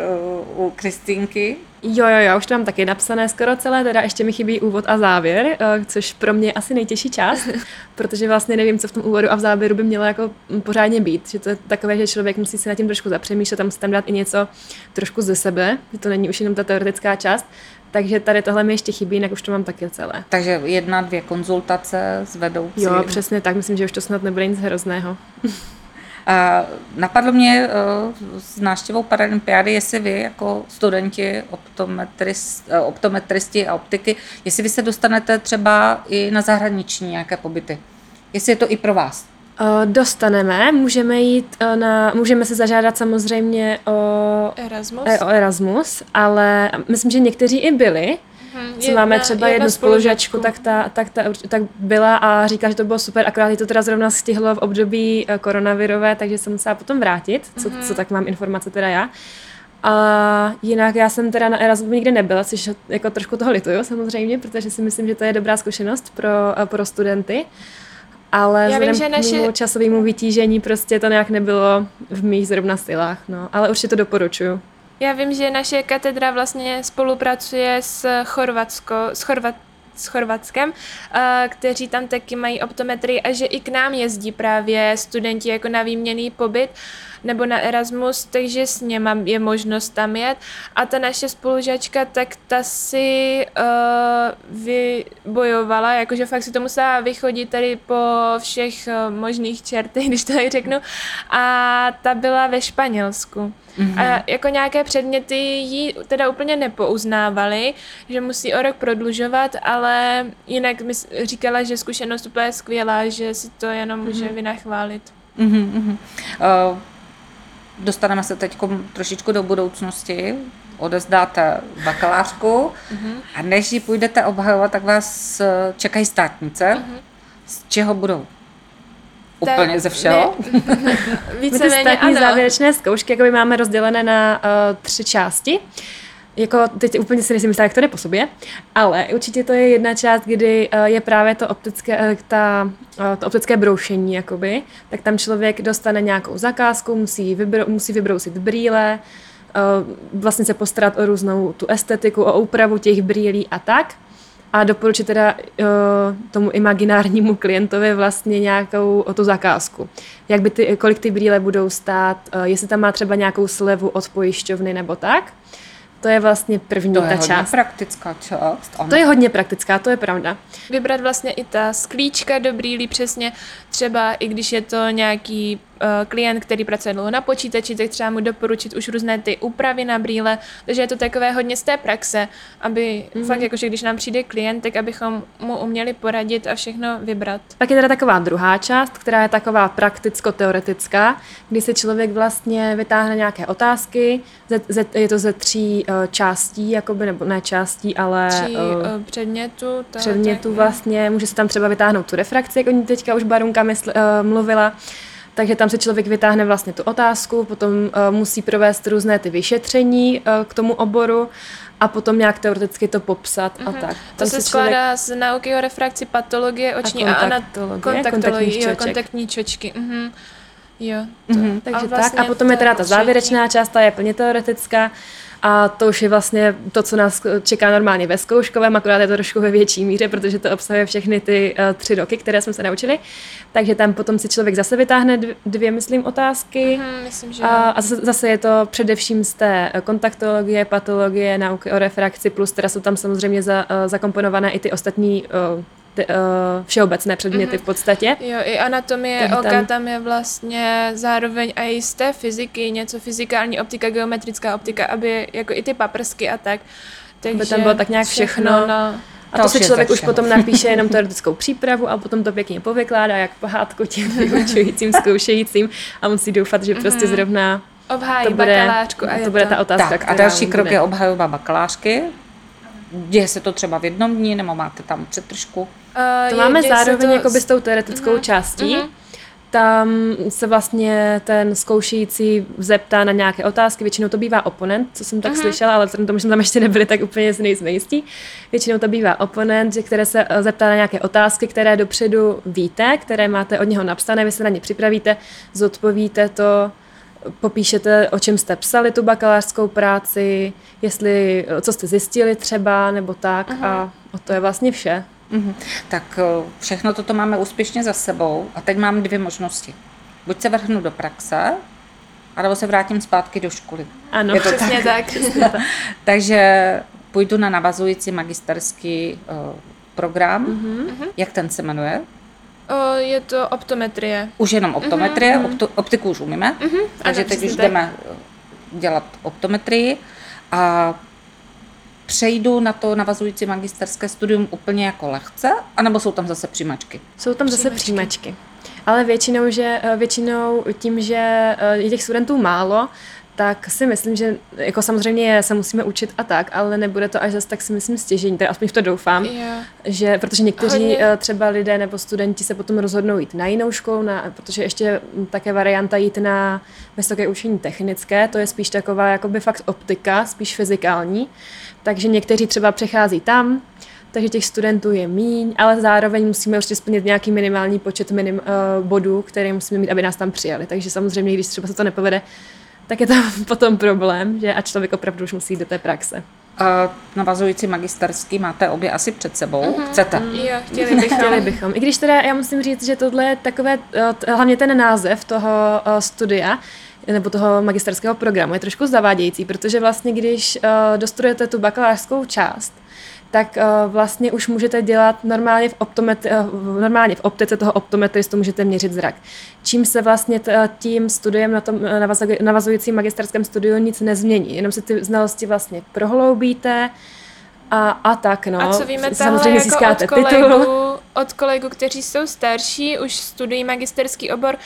uh, u Kristýnky? Jo, jo, jo, už to mám taky napsané skoro celé, teda ještě mi chybí úvod a závěr, uh, což pro mě je asi nejtěžší část, *laughs* protože vlastně nevím, co v tom úvodu a v závěru by mělo jako pořádně být, že to je takové, že člověk musí si nad tím trošku zapřemýšlet, tam musí tam dát i něco trošku ze sebe, že to není už jenom ta teoretická část, takže tady tohle mi ještě chybí, jinak už to mám taky celé. Takže jedna, dvě konzultace s vedoucím. Jo, přesně tak, myslím, že už to snad nebude nic hrozného. *laughs* A napadlo mě s návštěvou Paralympiády, jestli vy jako studenti optometrist, optometristi a optiky, jestli vy se dostanete třeba i na zahraniční nějaké pobyty. Jestli je to i pro vás. Dostaneme, můžeme jít na, můžeme se zažádat samozřejmě o Erasmus, o Erasmus ale myslím, že někteří i byli. Hmm, co jedna, máme třeba jednu spolužačku, tak ta, tak ta tak byla a říká, že to bylo super, akorát to teda zrovna stihlo v období eh, koronavirové, takže jsem musela potom vrátit, co, hmm. co tak mám informace teda já. A jinak já jsem teda na Erasmu nikdy nebyla, což jako trošku toho lituju samozřejmě, protože si myslím, že to je dobrá zkušenost pro, eh, pro studenty. Ale já vím, že naše... časovému vytížení prostě to nějak nebylo v mých zrovna silách, no. Ale určitě to doporučuju. Já vím, že naše katedra vlastně spolupracuje s Chorvatsko, s Chorvat, s Chorvatskem, kteří tam taky mají optometrii a že i k nám jezdí právě studenti jako na výměný pobyt nebo na Erasmus, takže s něma je možnost tam jet. A ta naše spolužačka, tak ta si uh, vybojovala, jakože fakt si to musela vychodit tady po všech uh, možných čertech, *laughs* když to tak řeknu. A ta byla ve Španělsku. Mm-hmm. A jako nějaké předměty jí teda úplně nepouznávali, že musí o rok prodlužovat, ale jinak mi říkala, že zkušenost úplně je skvělá, že si to jenom může mm-hmm. vynachválit. Mm-hmm. Uh, dostaneme se teď trošičku do budoucnosti, odezdáte bakalářku mm-hmm. a než ji půjdete obhajovat, tak vás eh, čekají státnice. Mm-hmm. Z čeho budou? Úplně tak, ze všeho? *laughs* Více ty státní ano. závěrečné zkoušky jako máme rozdělené na uh, tři části. Jako teď úplně si nejsem jistá, jak to jde po sobě, ale určitě to je jedna část, kdy uh, je právě to optické, uh, ta, uh, to optické broušení, jakoby. Tak tam člověk dostane nějakou zakázku, musí, vybro, musí vybrousit brýle, vlastně se postarat o různou tu estetiku, o úpravu těch brýlí a tak a doporučit teda tomu imaginárnímu klientovi vlastně nějakou o tu zakázku. Jak by ty, kolik ty brýle budou stát, jestli tam má třeba nějakou slevu od pojišťovny nebo tak. To je vlastně první to ta je část. praktická část. Ano. To je hodně praktická, to je pravda. Vybrat vlastně i ta sklíčka do brýlí přesně, třeba i když je to nějaký klient, který pracuje dlouho na počítači, tak třeba mu doporučit už různé ty úpravy na brýle, takže je to takové hodně z té praxe, aby mm-hmm. fakt jakože když nám přijde klient, tak abychom mu uměli poradit a všechno vybrat. Pak je teda taková druhá část, která je taková prakticko-teoretická, kdy se člověk vlastně vytáhne nějaké otázky, ze, ze, je to ze tří uh, částí, jakoby, nebo ne částí, ale tří uh, předmětů. To, předmětů tak, vlastně, může se tam třeba vytáhnout tu refrakci, jak oni teďka už Barunka mysl, uh, mluvila, takže tam se člověk vytáhne vlastně tu otázku, potom uh, musí provést různé ty vyšetření uh, k tomu oboru a potom nějak teoreticky to popsat mm-hmm. a mhm. tak. Tam to se, se skládá z nauky o refrakci patologie oční a, a kontaktologie, kontaktologie, jo, kontaktní čočky. Mm-hmm. Jo, to. Mm-hmm. Takže vlastně tak a potom je teda ta závěrečná část, ta je plně teoretická a to už je vlastně to, co nás čeká normálně ve zkouškovém, akorát je to trošku ve větší míře, protože to obsahuje všechny ty uh, tři roky, které jsme se naučili. Takže tam potom si člověk zase vytáhne dvě, myslím, otázky. Mm, myslím, že a, a zase je to především z té kontaktologie, patologie, nauky o refrakci, plus teda jsou tam samozřejmě za, uh, zakomponované i ty ostatní uh, ty, uh, všeobecné předměty v podstatě. Jo, i anatomie Takže oka tam- tam je vlastně zároveň i z té fyziky, něco fyzikální optika, geometrická optika, aby jako i ty paprsky a tak. Takže tam bylo tak nějak všechno. no. A To to si člověk už potom napíše jenom *laughs* teoretickou přípravu a potom to pěkně povykládá jak pohádku těm vyučujícím, zkoušejícím a musí doufat, že prostě zrovna Obhájí to bude, bakalářku a to bude ta otázka, Tak a další krok bude. je obhajoba bakalářky. Děje se to třeba v jednom dní, nebo máte tam přetržku? Uh, To je- máme zároveň to jako by s- tou teoretickou Mhm, částí. mhm. Tam se vlastně ten zkoušející zeptá na nějaké otázky, většinou to bývá oponent, co jsem tak Mhm. slyšela, ale vzhledem tomu, že jsme tam ještě nebyli, tak úplně si nejsme jistí. Většinou to bývá oponent, že které se eh, zeptá na nějaké otázky, které dopředu víte, které máte od něho napsané, vy se na ně připravíte, zodpovíte to, popíšete, o čem jste psali tu bakalářskou práci, jestli, co jste zjistili třeba, nebo tak a o to je vlastně vše. Mhm. Tak eh, všechno toto máme úspěšně za sebou a teď mám dvě možnosti. Buď se vrhnu do praxe, anebo se vrátím zpátky do školy. Ano, Je to Přesně tak. *laughs* Takže půjdu na navazující magisterský uh, program. Mhm. Jak ten se jmenuje? O, je to optometrie. Už jenom optometrie, opto, optiku už umíme, takže teď přesně už tak. jdeme eh, dělat optometrii a přejdu na to navazující magisterské studium úplně jako lehce, anebo jsou tam zase přijímačky? Jsou tam zase Přijímačky. Ale většinou, že, eh, většinou tím, že eh, je těch studentů málo, tak si myslím, že jako samozřejmě se musíme učit a tak, ale nebude to až zase tak si myslím stěžení, teda aspoň v to doufám, Jo. že protože někteří Hodně. eh, třeba lidé nebo studenti se potom rozhodnou jít na jinou školu, na, protože ještě mm, také varianta jít na vysoké učení technické, to je spíš taková jakoby fakt optika, spíš fyzikální, takže někteří třeba přechází tam, takže těch studentů je míň, ale zároveň musíme určitě splnit nějaký minimální počet minim, uh, bodů, které musíme mít, aby nás tam přijali. Takže samozřejmě, když třeba se to nepovede, tak je tam *laughs* potom problém, že a člověk opravdu už musí jít do té praxe. A navazující magisterský máte obě asi před sebou. Chcete? Jo, chtěli bychom. Chtěli bychom. I když teda já musím říct, že tohle je takové, eh, t- hlavně ten název toho eh, studia, nebo toho magisterského programu je trošku zavádějící, protože vlastně když uh, dostudujete tu bakalářskou část, tak uh, vlastně už můžete dělat normálně v, optometri, uh, normálně v optice toho optometristu můžete měřit zrak. Čím se vlastně t, tím studiem na tom navazu- navazujícím magisterském studiu nic nezmění, jenom se ty znalosti vlastně prohloubíte a, a tak, no. A co víme Samozřejmě jako získáte od kolegů, titul. od kolegů, kteří jsou starší, už studují magisterský obor,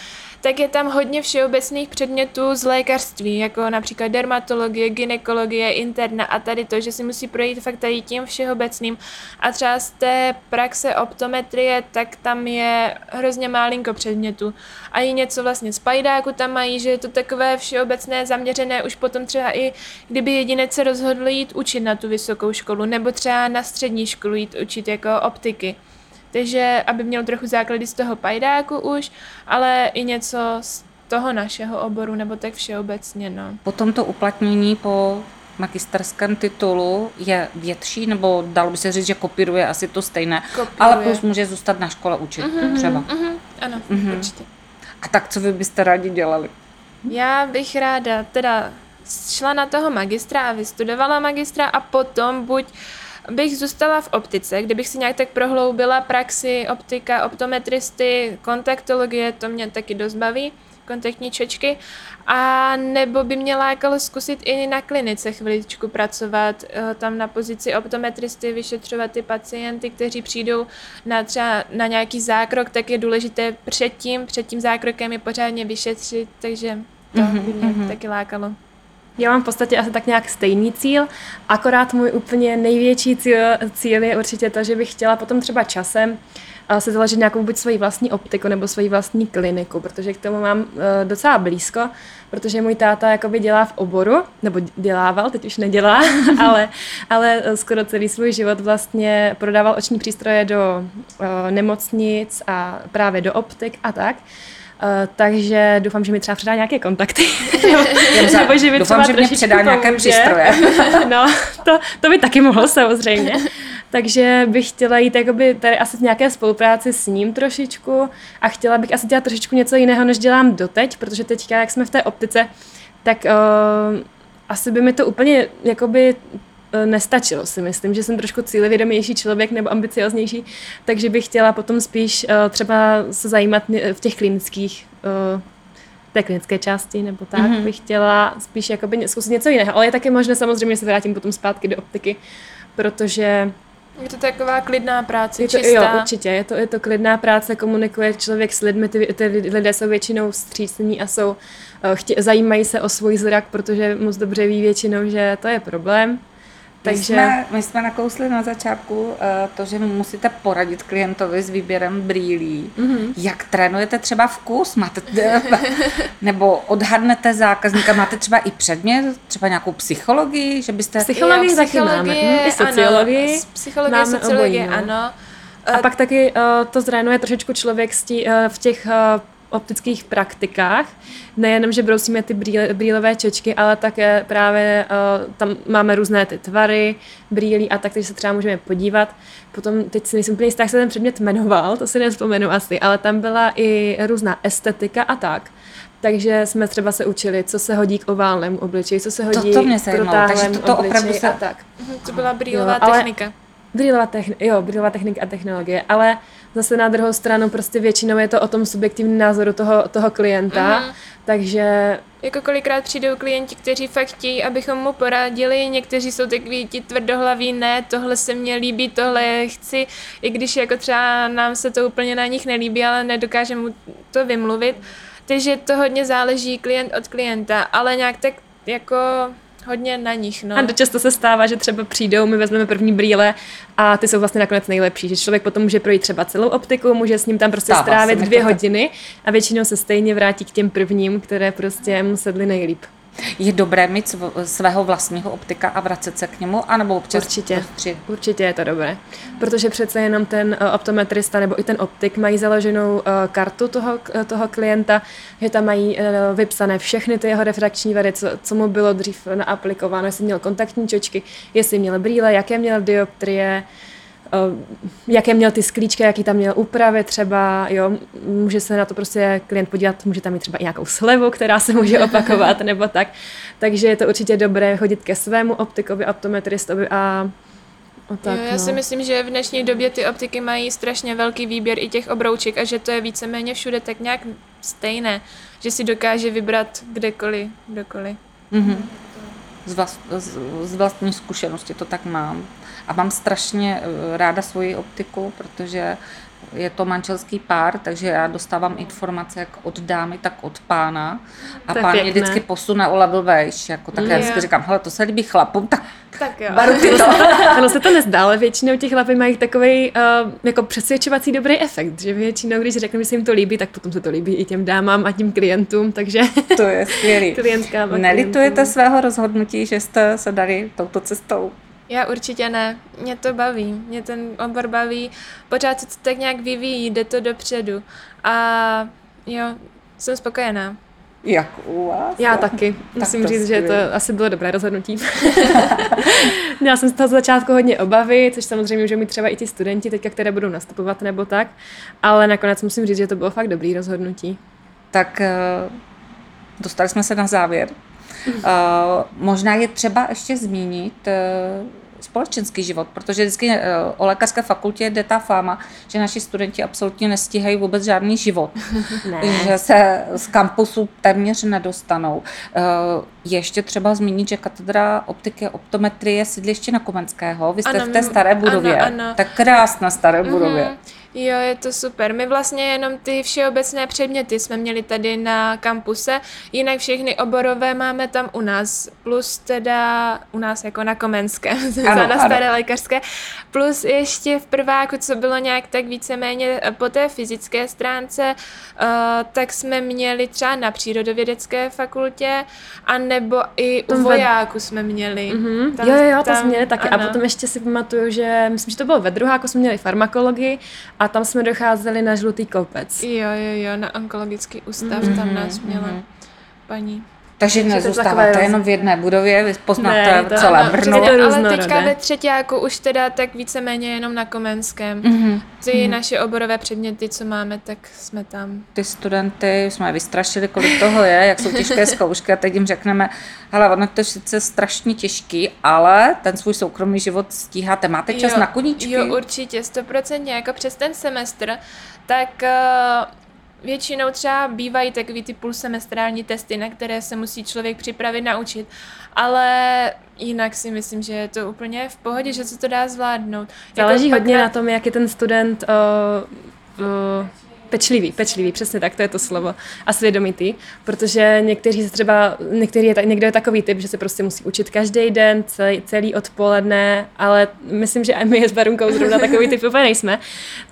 tak je tam hodně všeobecných předmětů z lékařství, jako například dermatologie, gynekologie, interna a tady to, že si musí projít fakt tady tím všeobecným. A třeba z té praxe optometrie, tak tam je hrozně málinko předmětů. A i něco vlastně z pajdáku tam mají, že je to takové všeobecné, zaměřené už potom třeba i, kdyby jedinec se rozhodl jít učit na tu vysokou školu, nebo třeba na střední školu jít učit jako optiky. Takže aby měl trochu základy z toho pajdáku už, ale i něco z toho našeho oboru, nebo tak všeobecně, no. Po tomto uplatnění po magisterském titulu je větší, nebo dalo by se říct, že kopíruje asi to stejné, Kopíruje. ale plus může zůstat na škole učit třeba. Mhm, ano, Mhm. určitě. A tak co vy byste rádi dělali? Já bych ráda teda šla na toho magistra a vystudovala magistra a potom buď bych zůstala v optice, kde bych si nějak tak prohloubila praxi, optika, optometristy, kontaktologie, to mě taky dost baví, kontaktní čočky, a nebo by mě lákalo zkusit i na klinice chviličku pracovat, eh, tam na pozici optometristy, vyšetřovat ty pacienty, kteří přijdou na třeba na nějaký zákrok, tak je důležité předtím, před tím zákrokem je pořádně vyšetřit, takže to by mě taky lákalo. Já mám v podstatě asi tak nějak stejný cíl, akorát můj úplně největší cíl, cíl je určitě to, že bych chtěla potom třeba časem eh, se založit nějakou buď svoji vlastní optiku nebo svoji vlastní kliniku, protože k tomu mám eh, docela blízko, protože můj táta jakoby dělá v oboru, nebo dělával, teď už nedělá, *laughs* ale, ale eh, skoro celý svůj život vlastně prodával oční přístroje do nemocnic a právě do optik a tak. Uh, takže doufám, že mi třeba předá nějaké kontakty. *laughs* za- Nebo že mi doufám, třeba že mě předá nějaké přístroje. *laughs* no, to, to by taky mohlo samozřejmě. Takže bych chtěla jít jakoby tady asi v nějaké spolupráci s ním trošičku a chtěla bych asi dělat trošičku něco jiného, než dělám doteď, protože teďka, jak jsme v té optice, tak uh, asi by mi to úplně jakoby eh, nestačilo si myslím, že jsem trošku cílevědomější člověk nebo ambicioznější, takže bych chtěla potom spíš uh, třeba se zajímat v těch klinických uh, té klinické části nebo tak, mm-hmm. bych chtěla spíš jakoby zkusit něco jiného. Ale je taky možné samozřejmě, že se vrátím potom zpátky do optiky, protože je to taková klidná práce, je to, čistá. Jo, určitě. Je to, je to klidná práce, komunikuje člověk s lidmi, ty, ty lidé jsou většinou střícní a jsou, eh, chtě, zajímají se o svůj zrak, protože moc dobře ví většinou, že to je problém. Takže... My, jsme, my jsme nakousli na začátku uh, to, že musíte poradit klientovi s výběrem brýlí. Mm-hmm. Jak trénujete třeba vkus? Máte, *laughs* nebo odhadnete zákazníka? Máte třeba i předmět, třeba nějakou psychologii, že byste... Psychologii jo, taky máme. Mm, I sociologii. Ano, psychologie, máme sociologie, obojí, no. ano. A pak taky uh, to zrénuje trošičku člověk stí, uh, v těch uh, optických praktikách. Nejenom, že brousíme ty brýle, brýlové čočky, ale také právě uh, tam máme různé ty tvary brýlí a tak, takže se třeba můžeme podívat. Potom, teď si nejsem úplně jistá, jak se ten předmět jmenoval, to si nevzpomenu asi, ale tam byla i různá estetika a tak. Takže jsme třeba se učili, co se hodí k oválnému obličeji, co se hodí to, to mě k takže to, to opravdu se... a tak. Mhm, to byla brýlová jo, technika. Ale brýlová, techni- jo, brýlová technika a technologie, ale zase na druhou stranu prostě většinou je to o tom subjektivním názoru toho, toho klienta, mm-hmm. takže... Jako kolikrát přijdou klienti, kteří fakt chtějí, abychom mu poradili, někteří jsou takový ti tvrdohlaví, ne, tohle se mně líbí, tohle chci, i když jako třeba nám se to úplně na nich nelíbí, ale nedokáže mu to vymluvit, takže to hodně záleží klient od klienta, ale nějak tak jako hodně na nich, no. A často se stává, že třeba přijdou, my vezmeme první brýle a ty jsou vlastně nakonec nejlepší, že člověk potom může projít třeba celou optiku, může s ním tam prostě stává strávit dvě hodiny a většinou se stejně vrátí k těm prvním, které prostě mu sedly nejlíp. Je dobré mít svého vlastního optika a vracet se k němu, anebo občas Určitě, prostři. určitě je to dobré, protože přece jenom ten uh, optometrista nebo i ten optik mají založenou uh, kartu toho, uh, toho klienta, že tam mají vypsané všechny ty jeho refrakční vady, co, co mu bylo dřív naaplikováno, jestli měl kontaktní čočky, jestli měl brýle, jaké měl dioptrie, Eh, jaké měl ty sklíčky, jaký tam měl úpravy třeba, jo, může se na to prostě klient podívat, může tam mít třeba i nějakou slevu, která se může *laughs* opakovat nebo tak. Takže je to určitě dobré chodit ke svému optikovi, optometristovi a O tak, jo, já no. si myslím, že v dnešní době ty optiky mají strašně velký výběr i těch obrouček a že to je víceméně všude tak nějak stejné, že si dokáže vybrat kdekoliv, kdokoliv. Mm-hmm. Z, vlast, z, z vlastní zkušenosti to tak mám. A mám strašně eh, ráda svoji optiku, protože je to manželský pár, takže já dostávám informace jak od dámy, tak od pána. A tak pán mě vždycky posune o level vejš. Jako tak já vždycky říkám, hele, to se líbí chlapům, tak, tak jo. baru ty to. *laughs* ono se to nezdá, ale většinou těch chlapy mají takový uh, jako přesvědčovací dobrý efekt, že většinou, když řeknu, že se jim to líbí, tak potom se to líbí i těm dámám a těm klientům, takže *laughs* to je skvělý. Nelitujete svého rozhodnutí, že jste se dali touto cestou? Já určitě ne. Mě to baví. Mě ten obor baví. Pořád se to tak nějak vyvíjí, jde to dopředu. A jo, jsem spokojená. Jak u vás? Já taky. Musím říct, skvělý. že to asi bylo dobré rozhodnutí. *laughs* Měla jsem z toho začátku hodně obavy, což samozřejmě můžou mít třeba i ti studenti, teďka, které budou nastupovat nebo tak, ale nakonec musím říct, že to bylo fakt dobrý rozhodnutí. Tak eh, dostali jsme se na závěr. Uh, možná je třeba ještě zmínit, uh, společenský život, protože vždycky eh, o lékařské fakultě jde ta fáma, že naši studenti absolutně nestíhají vůbec žádný život, *laughs* ne. že se z kampusu téměř nedostanou. Eh, ještě třeba zmínit, že katedra optiky a optometrie sídlí ještě na Komenského. Vy jste ano, v té staré budově, ano, ano. tak krásná staré mhm. budově. Jo, je to super. My vlastně jenom ty všeobecné předměty jsme měli tady na kampuse, jinak všechny oborové máme tam u nás, plus teda u nás jako na Komenském, *laughs* ano, na staré ano. lékařské, plus ještě v prváku, co bylo nějak tak víceméně eh, po té fyzické stránce, uh, tak jsme měli třeba na přírodovědecké fakultě, a nebo i u vojáku jsme měli. Mm-hmm. Tam, jo, jo, to tam, jsme měli taky. Ano. A potom ještě si pamatuju, že myslím, že to bylo ve druháku, jsme měli farmakologii a tam jsme docházeli na žlutý kopec. Jo, jo, jo, na onkologický ústav, mm-hmm, tam nás měla mm-hmm. paní. Takže to je nezůstáváte takové jenom v jedné budově, vy poznáte Ne, to celé ano, Brno. je to ale teďka ve třetíku už teda tak víceméně jenom na Komenském. Mhm. Ty naše oborové předměty, co máme, tak jsme tam. Ty studenty jsme je vystrašili, kolik toho je, jak jsou těžké zkoušky a teď jim řekneme, hele, ono to je sice strašně těžký, ale ten svůj soukromý život stíháte. Máte čas Jo, na koníčky? Jo, určitě, stoprocentně, jako přes ten semestr, tak uh, většinou třeba bývají takový ty půlsemestrální testy, na které se musí člověk připravit, naučit, ale jinak si myslím, že je to úplně v pohodě, že se to dá zvládnout. Záleží Jako hodně pak na tom, jak je ten student uh, uh, pečlivý, pečlivý, přesně tak, to je to slovo, a svědomitý, protože někteří se třeba, některý je, někdo je takový typ, že se prostě musí učit každý den, celý, celý odpoledne, ale myslím, že my s Barunkou zrovna takový typ úplně nejsme,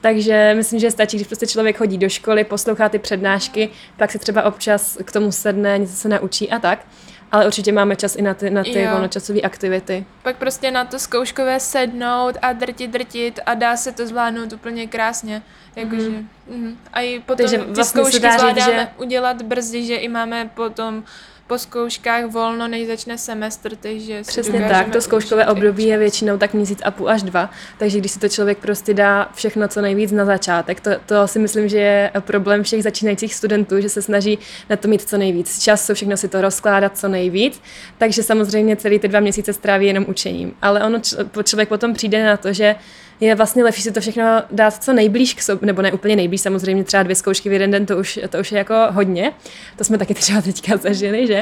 takže myslím, že stačí, když prostě člověk chodí do školy, poslouchá ty přednášky, pak se třeba občas k tomu sedne, něco se naučí a tak, ale určitě máme čas i na ty, na ty volnočasové aktivity. Pak prostě na to zkouškové sednout a drtit, drtit a dá se to zvládnout úplně krásně. Jakože, mm. A i potom Takže ty vlastně zkoušky dá říct, zvládáme že- udělat brzy, že i máme potom po zkouškách volno, než začne semestr, takže Přesně tak, to zkouškové období je většinou tak měsíc a půl až dva, takže když si to člověk prostě dá všechno co nejvíc na začátek, to, to si myslím, že je problém všech začínajících studentů, že se snaží na to mít co nejvíc času, všechno si to rozkládat co nejvíc, takže samozřejmě celý ty dva měsíce stráví jenom učením. Ale ono č- člověk potom přijde na to, že je vlastně lepší si to všechno dát co nejblíž k sobě, nebo ne úplně nejblíž, samozřejmě třeba dvě zkoušky v jeden den, to už, to už je jako hodně, to jsme taky třeba teďka *laughs* zažili, že?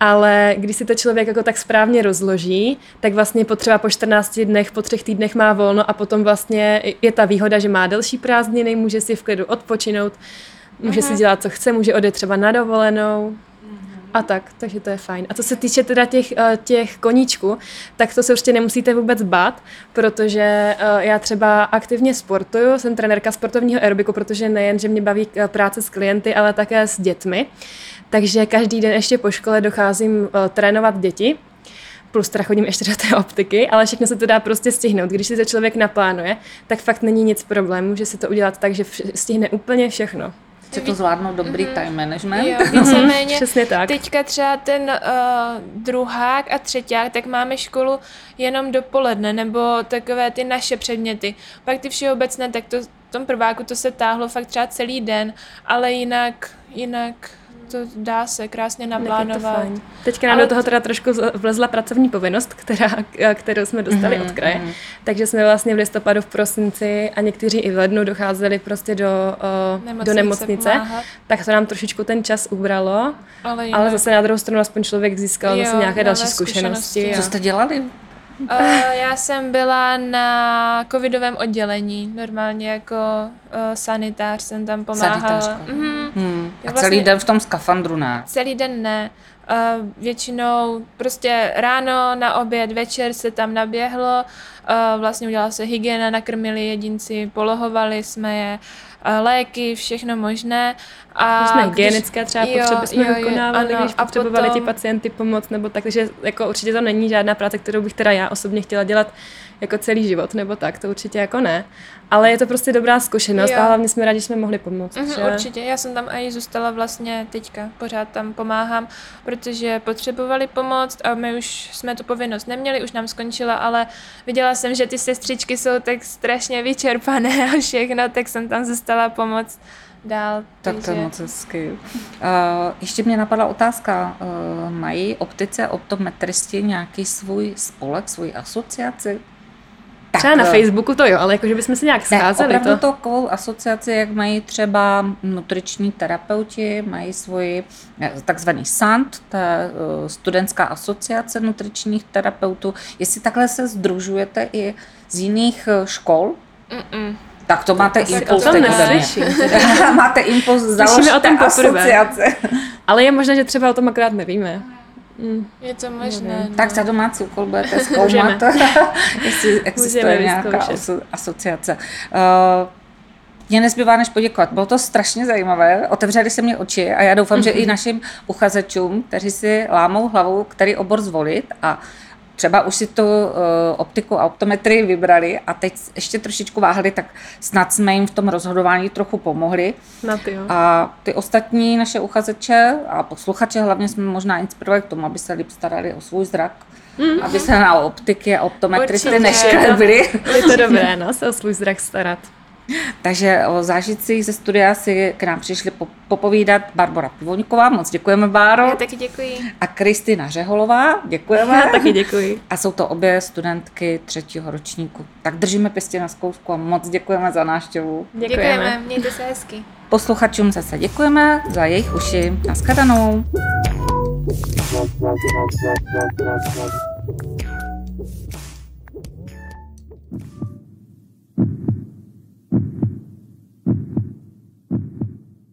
Ale když si to člověk jako tak správně rozloží, tak vlastně potřeba po 14 dnech, po třech týdnech má volno a potom vlastně je ta výhoda, že má delší prázdniny, může si v klidu odpočinout, může si dělat, co chce, může odjet třeba na dovolenou, a tak, takže to je fajn. A co se týče teda těch, eh, těch koníčků, tak to se určitě nemusíte vůbec bát, protože eh, já třeba aktivně sportuju, jsem trenérka sportovního aerobiku, protože nejen, že mě baví eh, práce s klienty, ale také s dětmi. Takže každý den ještě po škole docházím trénovat děti, plus teda chodím ještě do té *laughs* optiky, ale všechno se to dá prostě stihnout. Když si to člověk naplánuje, tak fakt není nic problému, může si to udělat tak, že stihne úplně všechno. Chce to zvládnout dobrý time management? Jo, *laughs* víceméně. Přesně tak. Teďka třeba ten uh, druhák a třeťák, tak máme školu jenom dopoledne, nebo takové ty naše předměty. Pak ty všeobecné, tak to v tom prváku to se táhlo fakt třeba celý den, ale jinak, jinak to dá se krásně Tak je to naplánovat. Teďka nám Ale do toho teda trošku vlezla pracovní povinnost, která, kterou jsme dostali Mhm, od kraje. mhm. Takže jsme vlastně v listopadu, v prosinci a někteří i v lednu docházeli prostě do, uh, do Nemocnice nemocnice. pomáhat. Tak to nám trošičku ten čas ubralo, Ale, jinak, ale zase na druhou stranu aspoň člověk získal Jo, zase nějaké další zkušenosti. zkušenosti. Co jste dělali? Uh, *laughs* já jsem byla na covidovém oddělení, normálně jako uh, sanitář jsem tam pomáhala. Mhm. Hmm. A Já celý vlastně- den v tom skafandru ne? Celý den ne. Uh, většinou prostě ráno, na oběd, večer se tam naběhlo, uh, vlastně udělala se hygiena, nakrmili jedinci, polohovali jsme je, uh, léky, všechno možné. A když- hygienické třeba jo, potřeby jsme jo, jo, vykonávali, ano, když potřebovali potom- ti pacienty pomoc, nebo tak, takže jako určitě to není žádná práce, kterou bych teda já osobně chtěla dělat jako celý život, nebo tak, to určitě jako ne. Ale je to prostě dobrá zkušenost Jo. a hlavně jsme rádi, že jsme mohli pomoct. Mhm, že... určitě, já jsem tam i zůstala vlastně teďka, pořád tam pomáhám, protože potřebovali pomoc a my už jsme tu povinnost neměli, už nám skončila, ale viděla jsem, že ty sestřičky jsou tak strašně vyčerpané a všechno, tak jsem tam zůstala pomoct dál. Tak to je moc hezky. Uh, ještě mě napadla otázka. Uh, mají optice, optometristi nějaký svůj spolek, svůj asociaci? Třeba na eh, Facebooku to jo, ale jakože bychom se nějak Ne, scházeli opravdu to. takovou asociaci, jak mají třeba nutriční terapeuti, mají svoji eh, takzvaný SANT, to je eh, studentská asociace nutričních terapeutů. Jestli takhle se združujete i z jiných škol, Mm-mm. tak to máte Tak impuls to ne. neslyším. *laughs* máte impuls, poprvé. asociace. Ale je možné, že třeba o tom akorát nevíme. Mm. Je to možné. no. Tak za domácí úkol budete *laughs* zkoumat, *laughs* jestli existuje Můžeme nějaká aso- asociace. Uh, mě nezbývá než poděkovat. Bylo to strašně zajímavé, otevřeli se mě oči a já doufám, že i našim uchazečům, kteří si lámou hlavou, který obor zvolit a třeba už si tu uh, optiku a optometrii vybrali a teď ještě trošičku váhali, tak snad jsme jim v tom rozhodování trochu pomohli. Na ty, jo. A ty ostatní naše uchazeče a posluchače hlavně jsme možná inspirovali k tomu, aby se líp starali o svůj zrak, mm. aby se na optiky a optometristy nešklebili. Je to dobré, *laughs* no, se o svůj zrak starat. *laughs* Takže o zážitcích ze studia si k nám přišli po- popovídat Barbara Pivoňková, moc děkujeme Báro, Já taky děkuji. a Kristýna Řeholová, děkujeme. Taky děkuji. A jsou to obě studentky třetího ročníku. Tak držíme pěstě na zkoušku a moc děkujeme za návštěvu. Děkujeme. Děkujeme, mějte se hezky. Posluchačům zase děkujeme za jejich uši. Naschledanou. Thank you.